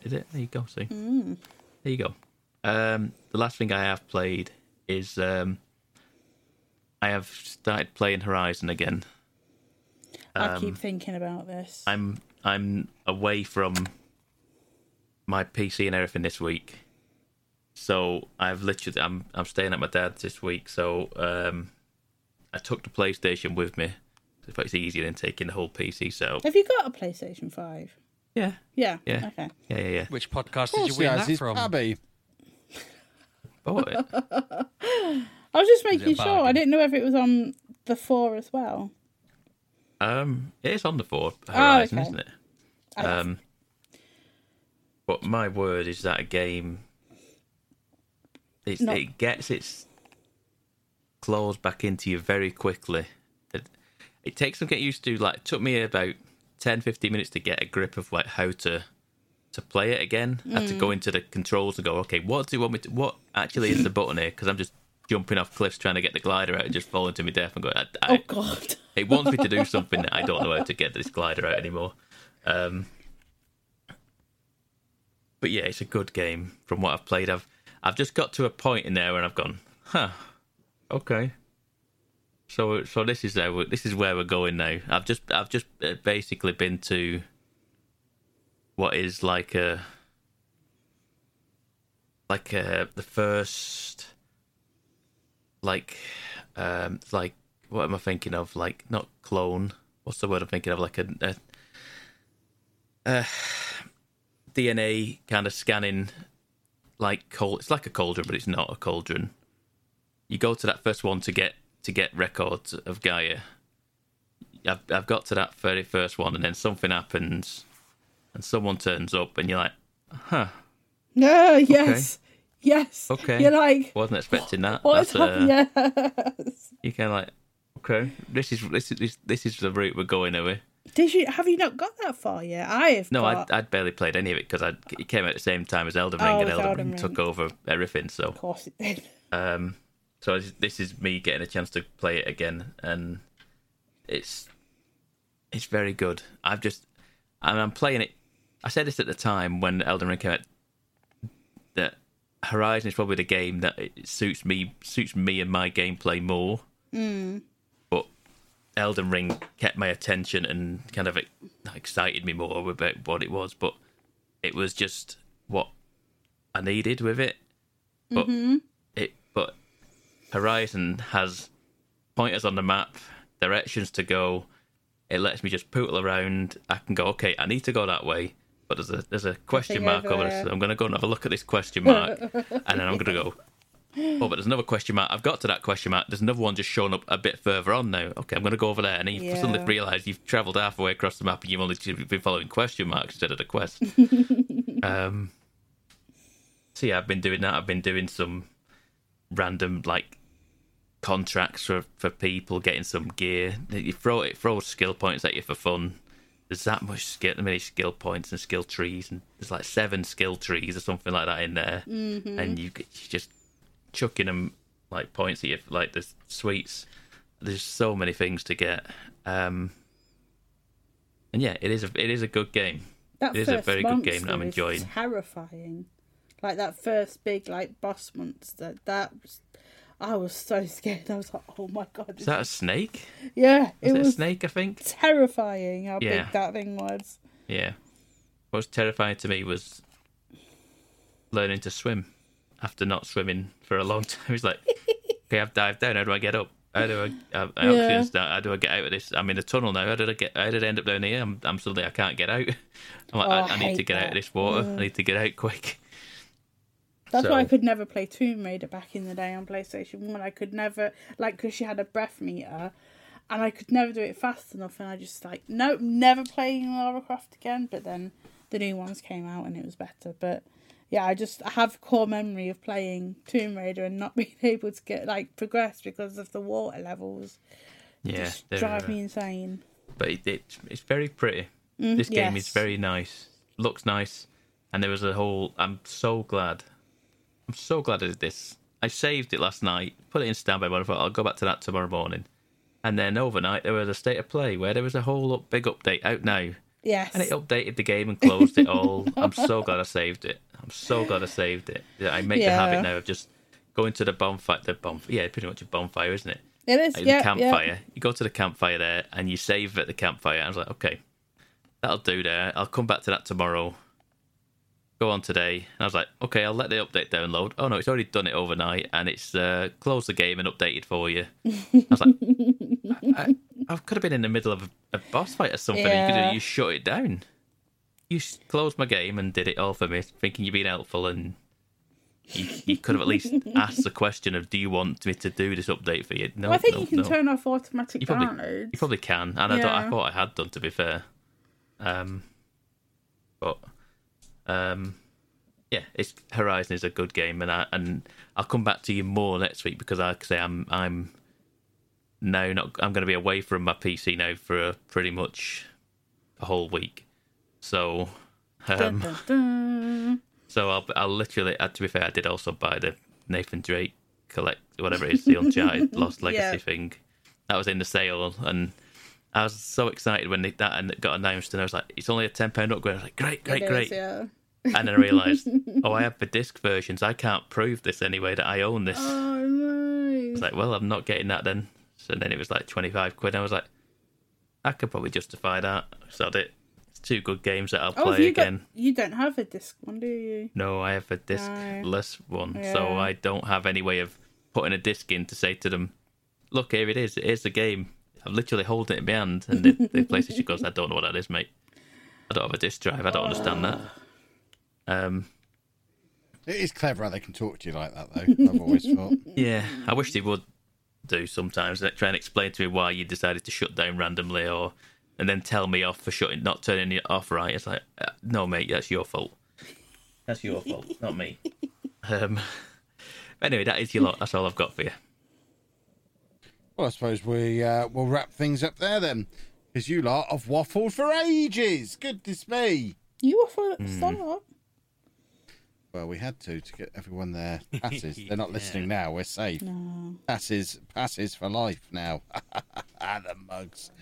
Is it? There you go. See. Mm. There you go. Um, the last thing I have played is um, I have started playing Horizon again. I keep thinking about this. um, I'm I'm away from my PC and everything this week, so I've literally I'm I'm staying at my dad's this week. So um, I took the PlayStation with me. If it's easier than taking the whole PC So Have you got a PlayStation Five? Yeah, Yeah. yeah, Okay. yeah, yeah, yeah. Which podcast did you course win that from? Pabby. Bought it. I was just making sure. I didn't know if it was on the four as well. Um, it is on the four Horizon, okay. isn't it? Um, but my word is that a game. It's, No. It gets its claws back into you very quickly. It, it takes some get used to. Like, it took me about 10, 15 minutes to get a grip of like how to to play it again. I had to go into the controls and go, okay, what do you want me to? What actually is the button here? Because I'm just jumping off cliffs trying to get the glider out and just falling to my death and going. I, I, Oh God. it wants me to do something that I don't know how to get this glider out anymore. Um, but yeah, it's a good game from what I've played. I've I've just got to a point in there where I've gone, huh, okay. So so this is we- this is where we're going now. I've just I've just uh, basically been to what is like a like a, the first like um like what am I thinking of? Like not clone. What's the word I'm thinking of? Like a, a, DNA kind of scanning, like col- It's like a cauldron, but it's not a cauldron. You go to that first one to get to get records of Gaia. I've I've got to that very first one, and then something happens, and someone turns up, and you're like, huh, No. Yes. Yes. okay, You're like, wasn't expecting that. what is That's, uh. Yes. you kind of like, okay, this is this is this, is the route we're going over. Did you? Have you not got that far yet? I have. No, got, I'd, I'd barely played any of it because it came out at the same time as Elden Ring, Oh, and Elden, Elden Ring Ring. took over everything. So, Of course it did. um, so this- this is me getting a chance to play it again, and it's it's very good. I've just and I'm playing it. I said this at the time when Elden Ring came out that Horizon is probably the game that it suits me suits me and my gameplay more. Hmm. But Elden Ring kept my attention and kind of excited me more about what it was. But it was just what I needed with it. But mm-hmm. it but Horizon has pointers on the map, directions to go. It lets me just poodle around. I can go, okay, I need to go that way, but there's a there's a question mark over this. I'm gonna go and have a look at this question mark, and then I'm gonna go. Oh, but there's another question mark. I've got to that question mark. There's another one just showing up a bit further on now. Okay, I'm going to go over there. And then you suddenly realise you've travelled halfway across the map and you've only been following question marks instead of the quest. um, so yeah, I've been doing that. I've been doing some random like contracts for, for people, getting some gear. You throw it throws skill points at you for fun. There's that much skill, many skill points and skill trees, and there's like seven skill trees or something like that in there, and you you just chucking them like points at you, like the sweets. There's so many things to get, um, and yeah, it is a it is a good game. That It is a very good game that I'm enjoying. Terrifying, like that first big like boss monster. That was, I was so scared. I was like, oh my god. Is that a snake? yeah, Is it was a snake? I think. terrifying how Yeah. big that thing was. Yeah. What was terrifying to me was learning to swim after not swimming for a long time. It's like, okay, I've dived down. How do I get up? How do I? I, I Yeah. How do I get out of this? I'm in a tunnel now. How did I get? How did I end up down here? I'm, I'm suddenly I can't get out. I'm like, Oh, I, I I need to get out of this water. I need to get out quick. That's why I could never play Tomb Raider back in the day on PlayStation One. I could never like because she had a breath meter, and I could never do it fast enough. And I just like nope, never playing Lara Croft again. But then the new ones came out and it was better. But yeah, I just I have core memory of playing Tomb Raider and not being able to get like progress because of the water levels. Yeah, just drive me insane. but it, it it's very pretty. Mm, this game is very nice, looks nice, and there was a whole. I'm so glad. I'm so glad I did this. I saved it last night, put it in standby mode. I thought I'll go back to that tomorrow morning, and then overnight there was a state of play where there was a whole up, big update out now, Yes. and it updated the game and closed it all. I'm so glad I saved it. I'm so glad I saved it. Yeah, I make the habit now of just going to the bonfire. The bonfire, yeah, pretty much a bonfire, isn't it? it is. Like yeah, the campfire. yeah. You go to the campfire there and you save at the campfire. I was like, okay, that'll do there. I'll come back to that tomorrow. Go on today. And I was like, okay, I'll let the update download. Oh no, it's already done it overnight and it's uh, closed the game and updated for you. I was like, I, I could have been in the middle of a, boss fight or something. and You you shut it down. You closed my game and did it all for me, thinking you'd been helpful and. You, you could have at least asked the question of, "Do you want me to do this update for you?" No, Well, I think no, you can no. turn off automatic You probably, downloads. you probably can, and I, don't, I thought I had done to be fair. Um, but um, yeah, it's Horizon is a good game, and I and I'll come back to you more next week because like I say I'm I'm no not I'm going to be away from my PC now for a, pretty much a whole week, so um, dun, dun. so I'll I'll literally. Uh, to be fair, I did also buy the Nathan Drake collect whatever it is, the Uncharted Lost Legacy Yeah. thing. That was in the sale, and I was so excited when they, that and it got announced, and I was like, "It's only a ten pound upgrade." I was like, "Great, great, It is, great!" yeah. And then I realised, oh, I have the disc versions. I can't prove this anyway that I own this. Oh no. It's like, well, I'm not getting that then. So then it was like twenty five quid. I was like, I could probably justify that. So I did. It's two good games that I'll Oh, play you got? again. You don't have a disc one, do you? No, I have a disc-less one, so I don't have any way of putting a disc in to say to them, "Look, here it is. Here's the game." I'm literally holding it in my hand, and the, the PlayStation goes, "I don't know what that is, mate. I don't have a disc drive. I don't understand that." Um, It is clever how they can talk to you like that, though. I've always thought. yeah, I wish they would do sometimes. Try and explain to me why you decided to shut down randomly, or and then tell me off for shutting, not turning it off right. It's like, uh, no, mate, that's your fault. That's your fault, not me. Um, anyway, that is your lot. That's all I've got for you. Well, I suppose we uh, will wrap things up there then, because you lot have waffled for ages. Goodness me. You offer Hmm. at the start. Well, we had to to get everyone their passes. They're not listening now. We're safe. Passes, passes for life now. the mugs.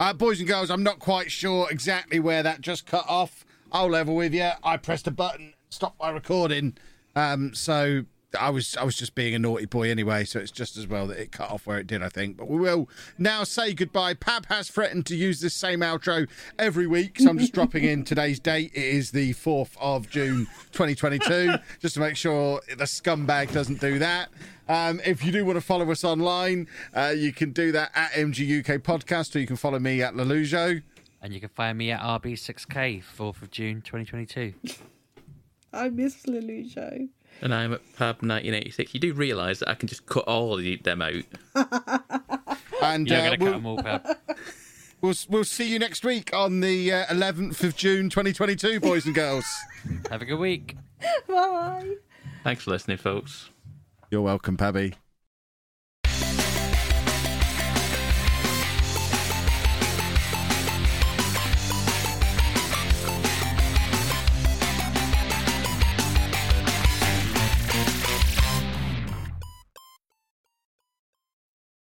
Uh, boys and girls, I'm not quite sure exactly where that just cut off. I'll level with you. I pressed a button, stopped my recording. Um, so I was I was just being a naughty boy anyway. So it's just as well that it cut off where it did, I think. But we will now say goodbye. Pab has threatened to use this same outro every week, so I'm just dropping in today's date. It is the fourth of June, 2022, just to make sure the scumbag doesn't do that. Um, if you do want to follow us online, uh, you can do that at MGUK Podcast, or you can follow me at Lelujo. And you can find me at RB6K, 4th of June 2022. I miss Lelujo. And I'm at Pab 1986. You do realise that I can just cut all of them out. And You're uh, going to cut we'll, them all, Pab. we'll we'll see you next week on the uh, 11th of June, 2022, boys and girls. Have a good week. Bye. Thanks for listening, folks. You're welcome, Pabby.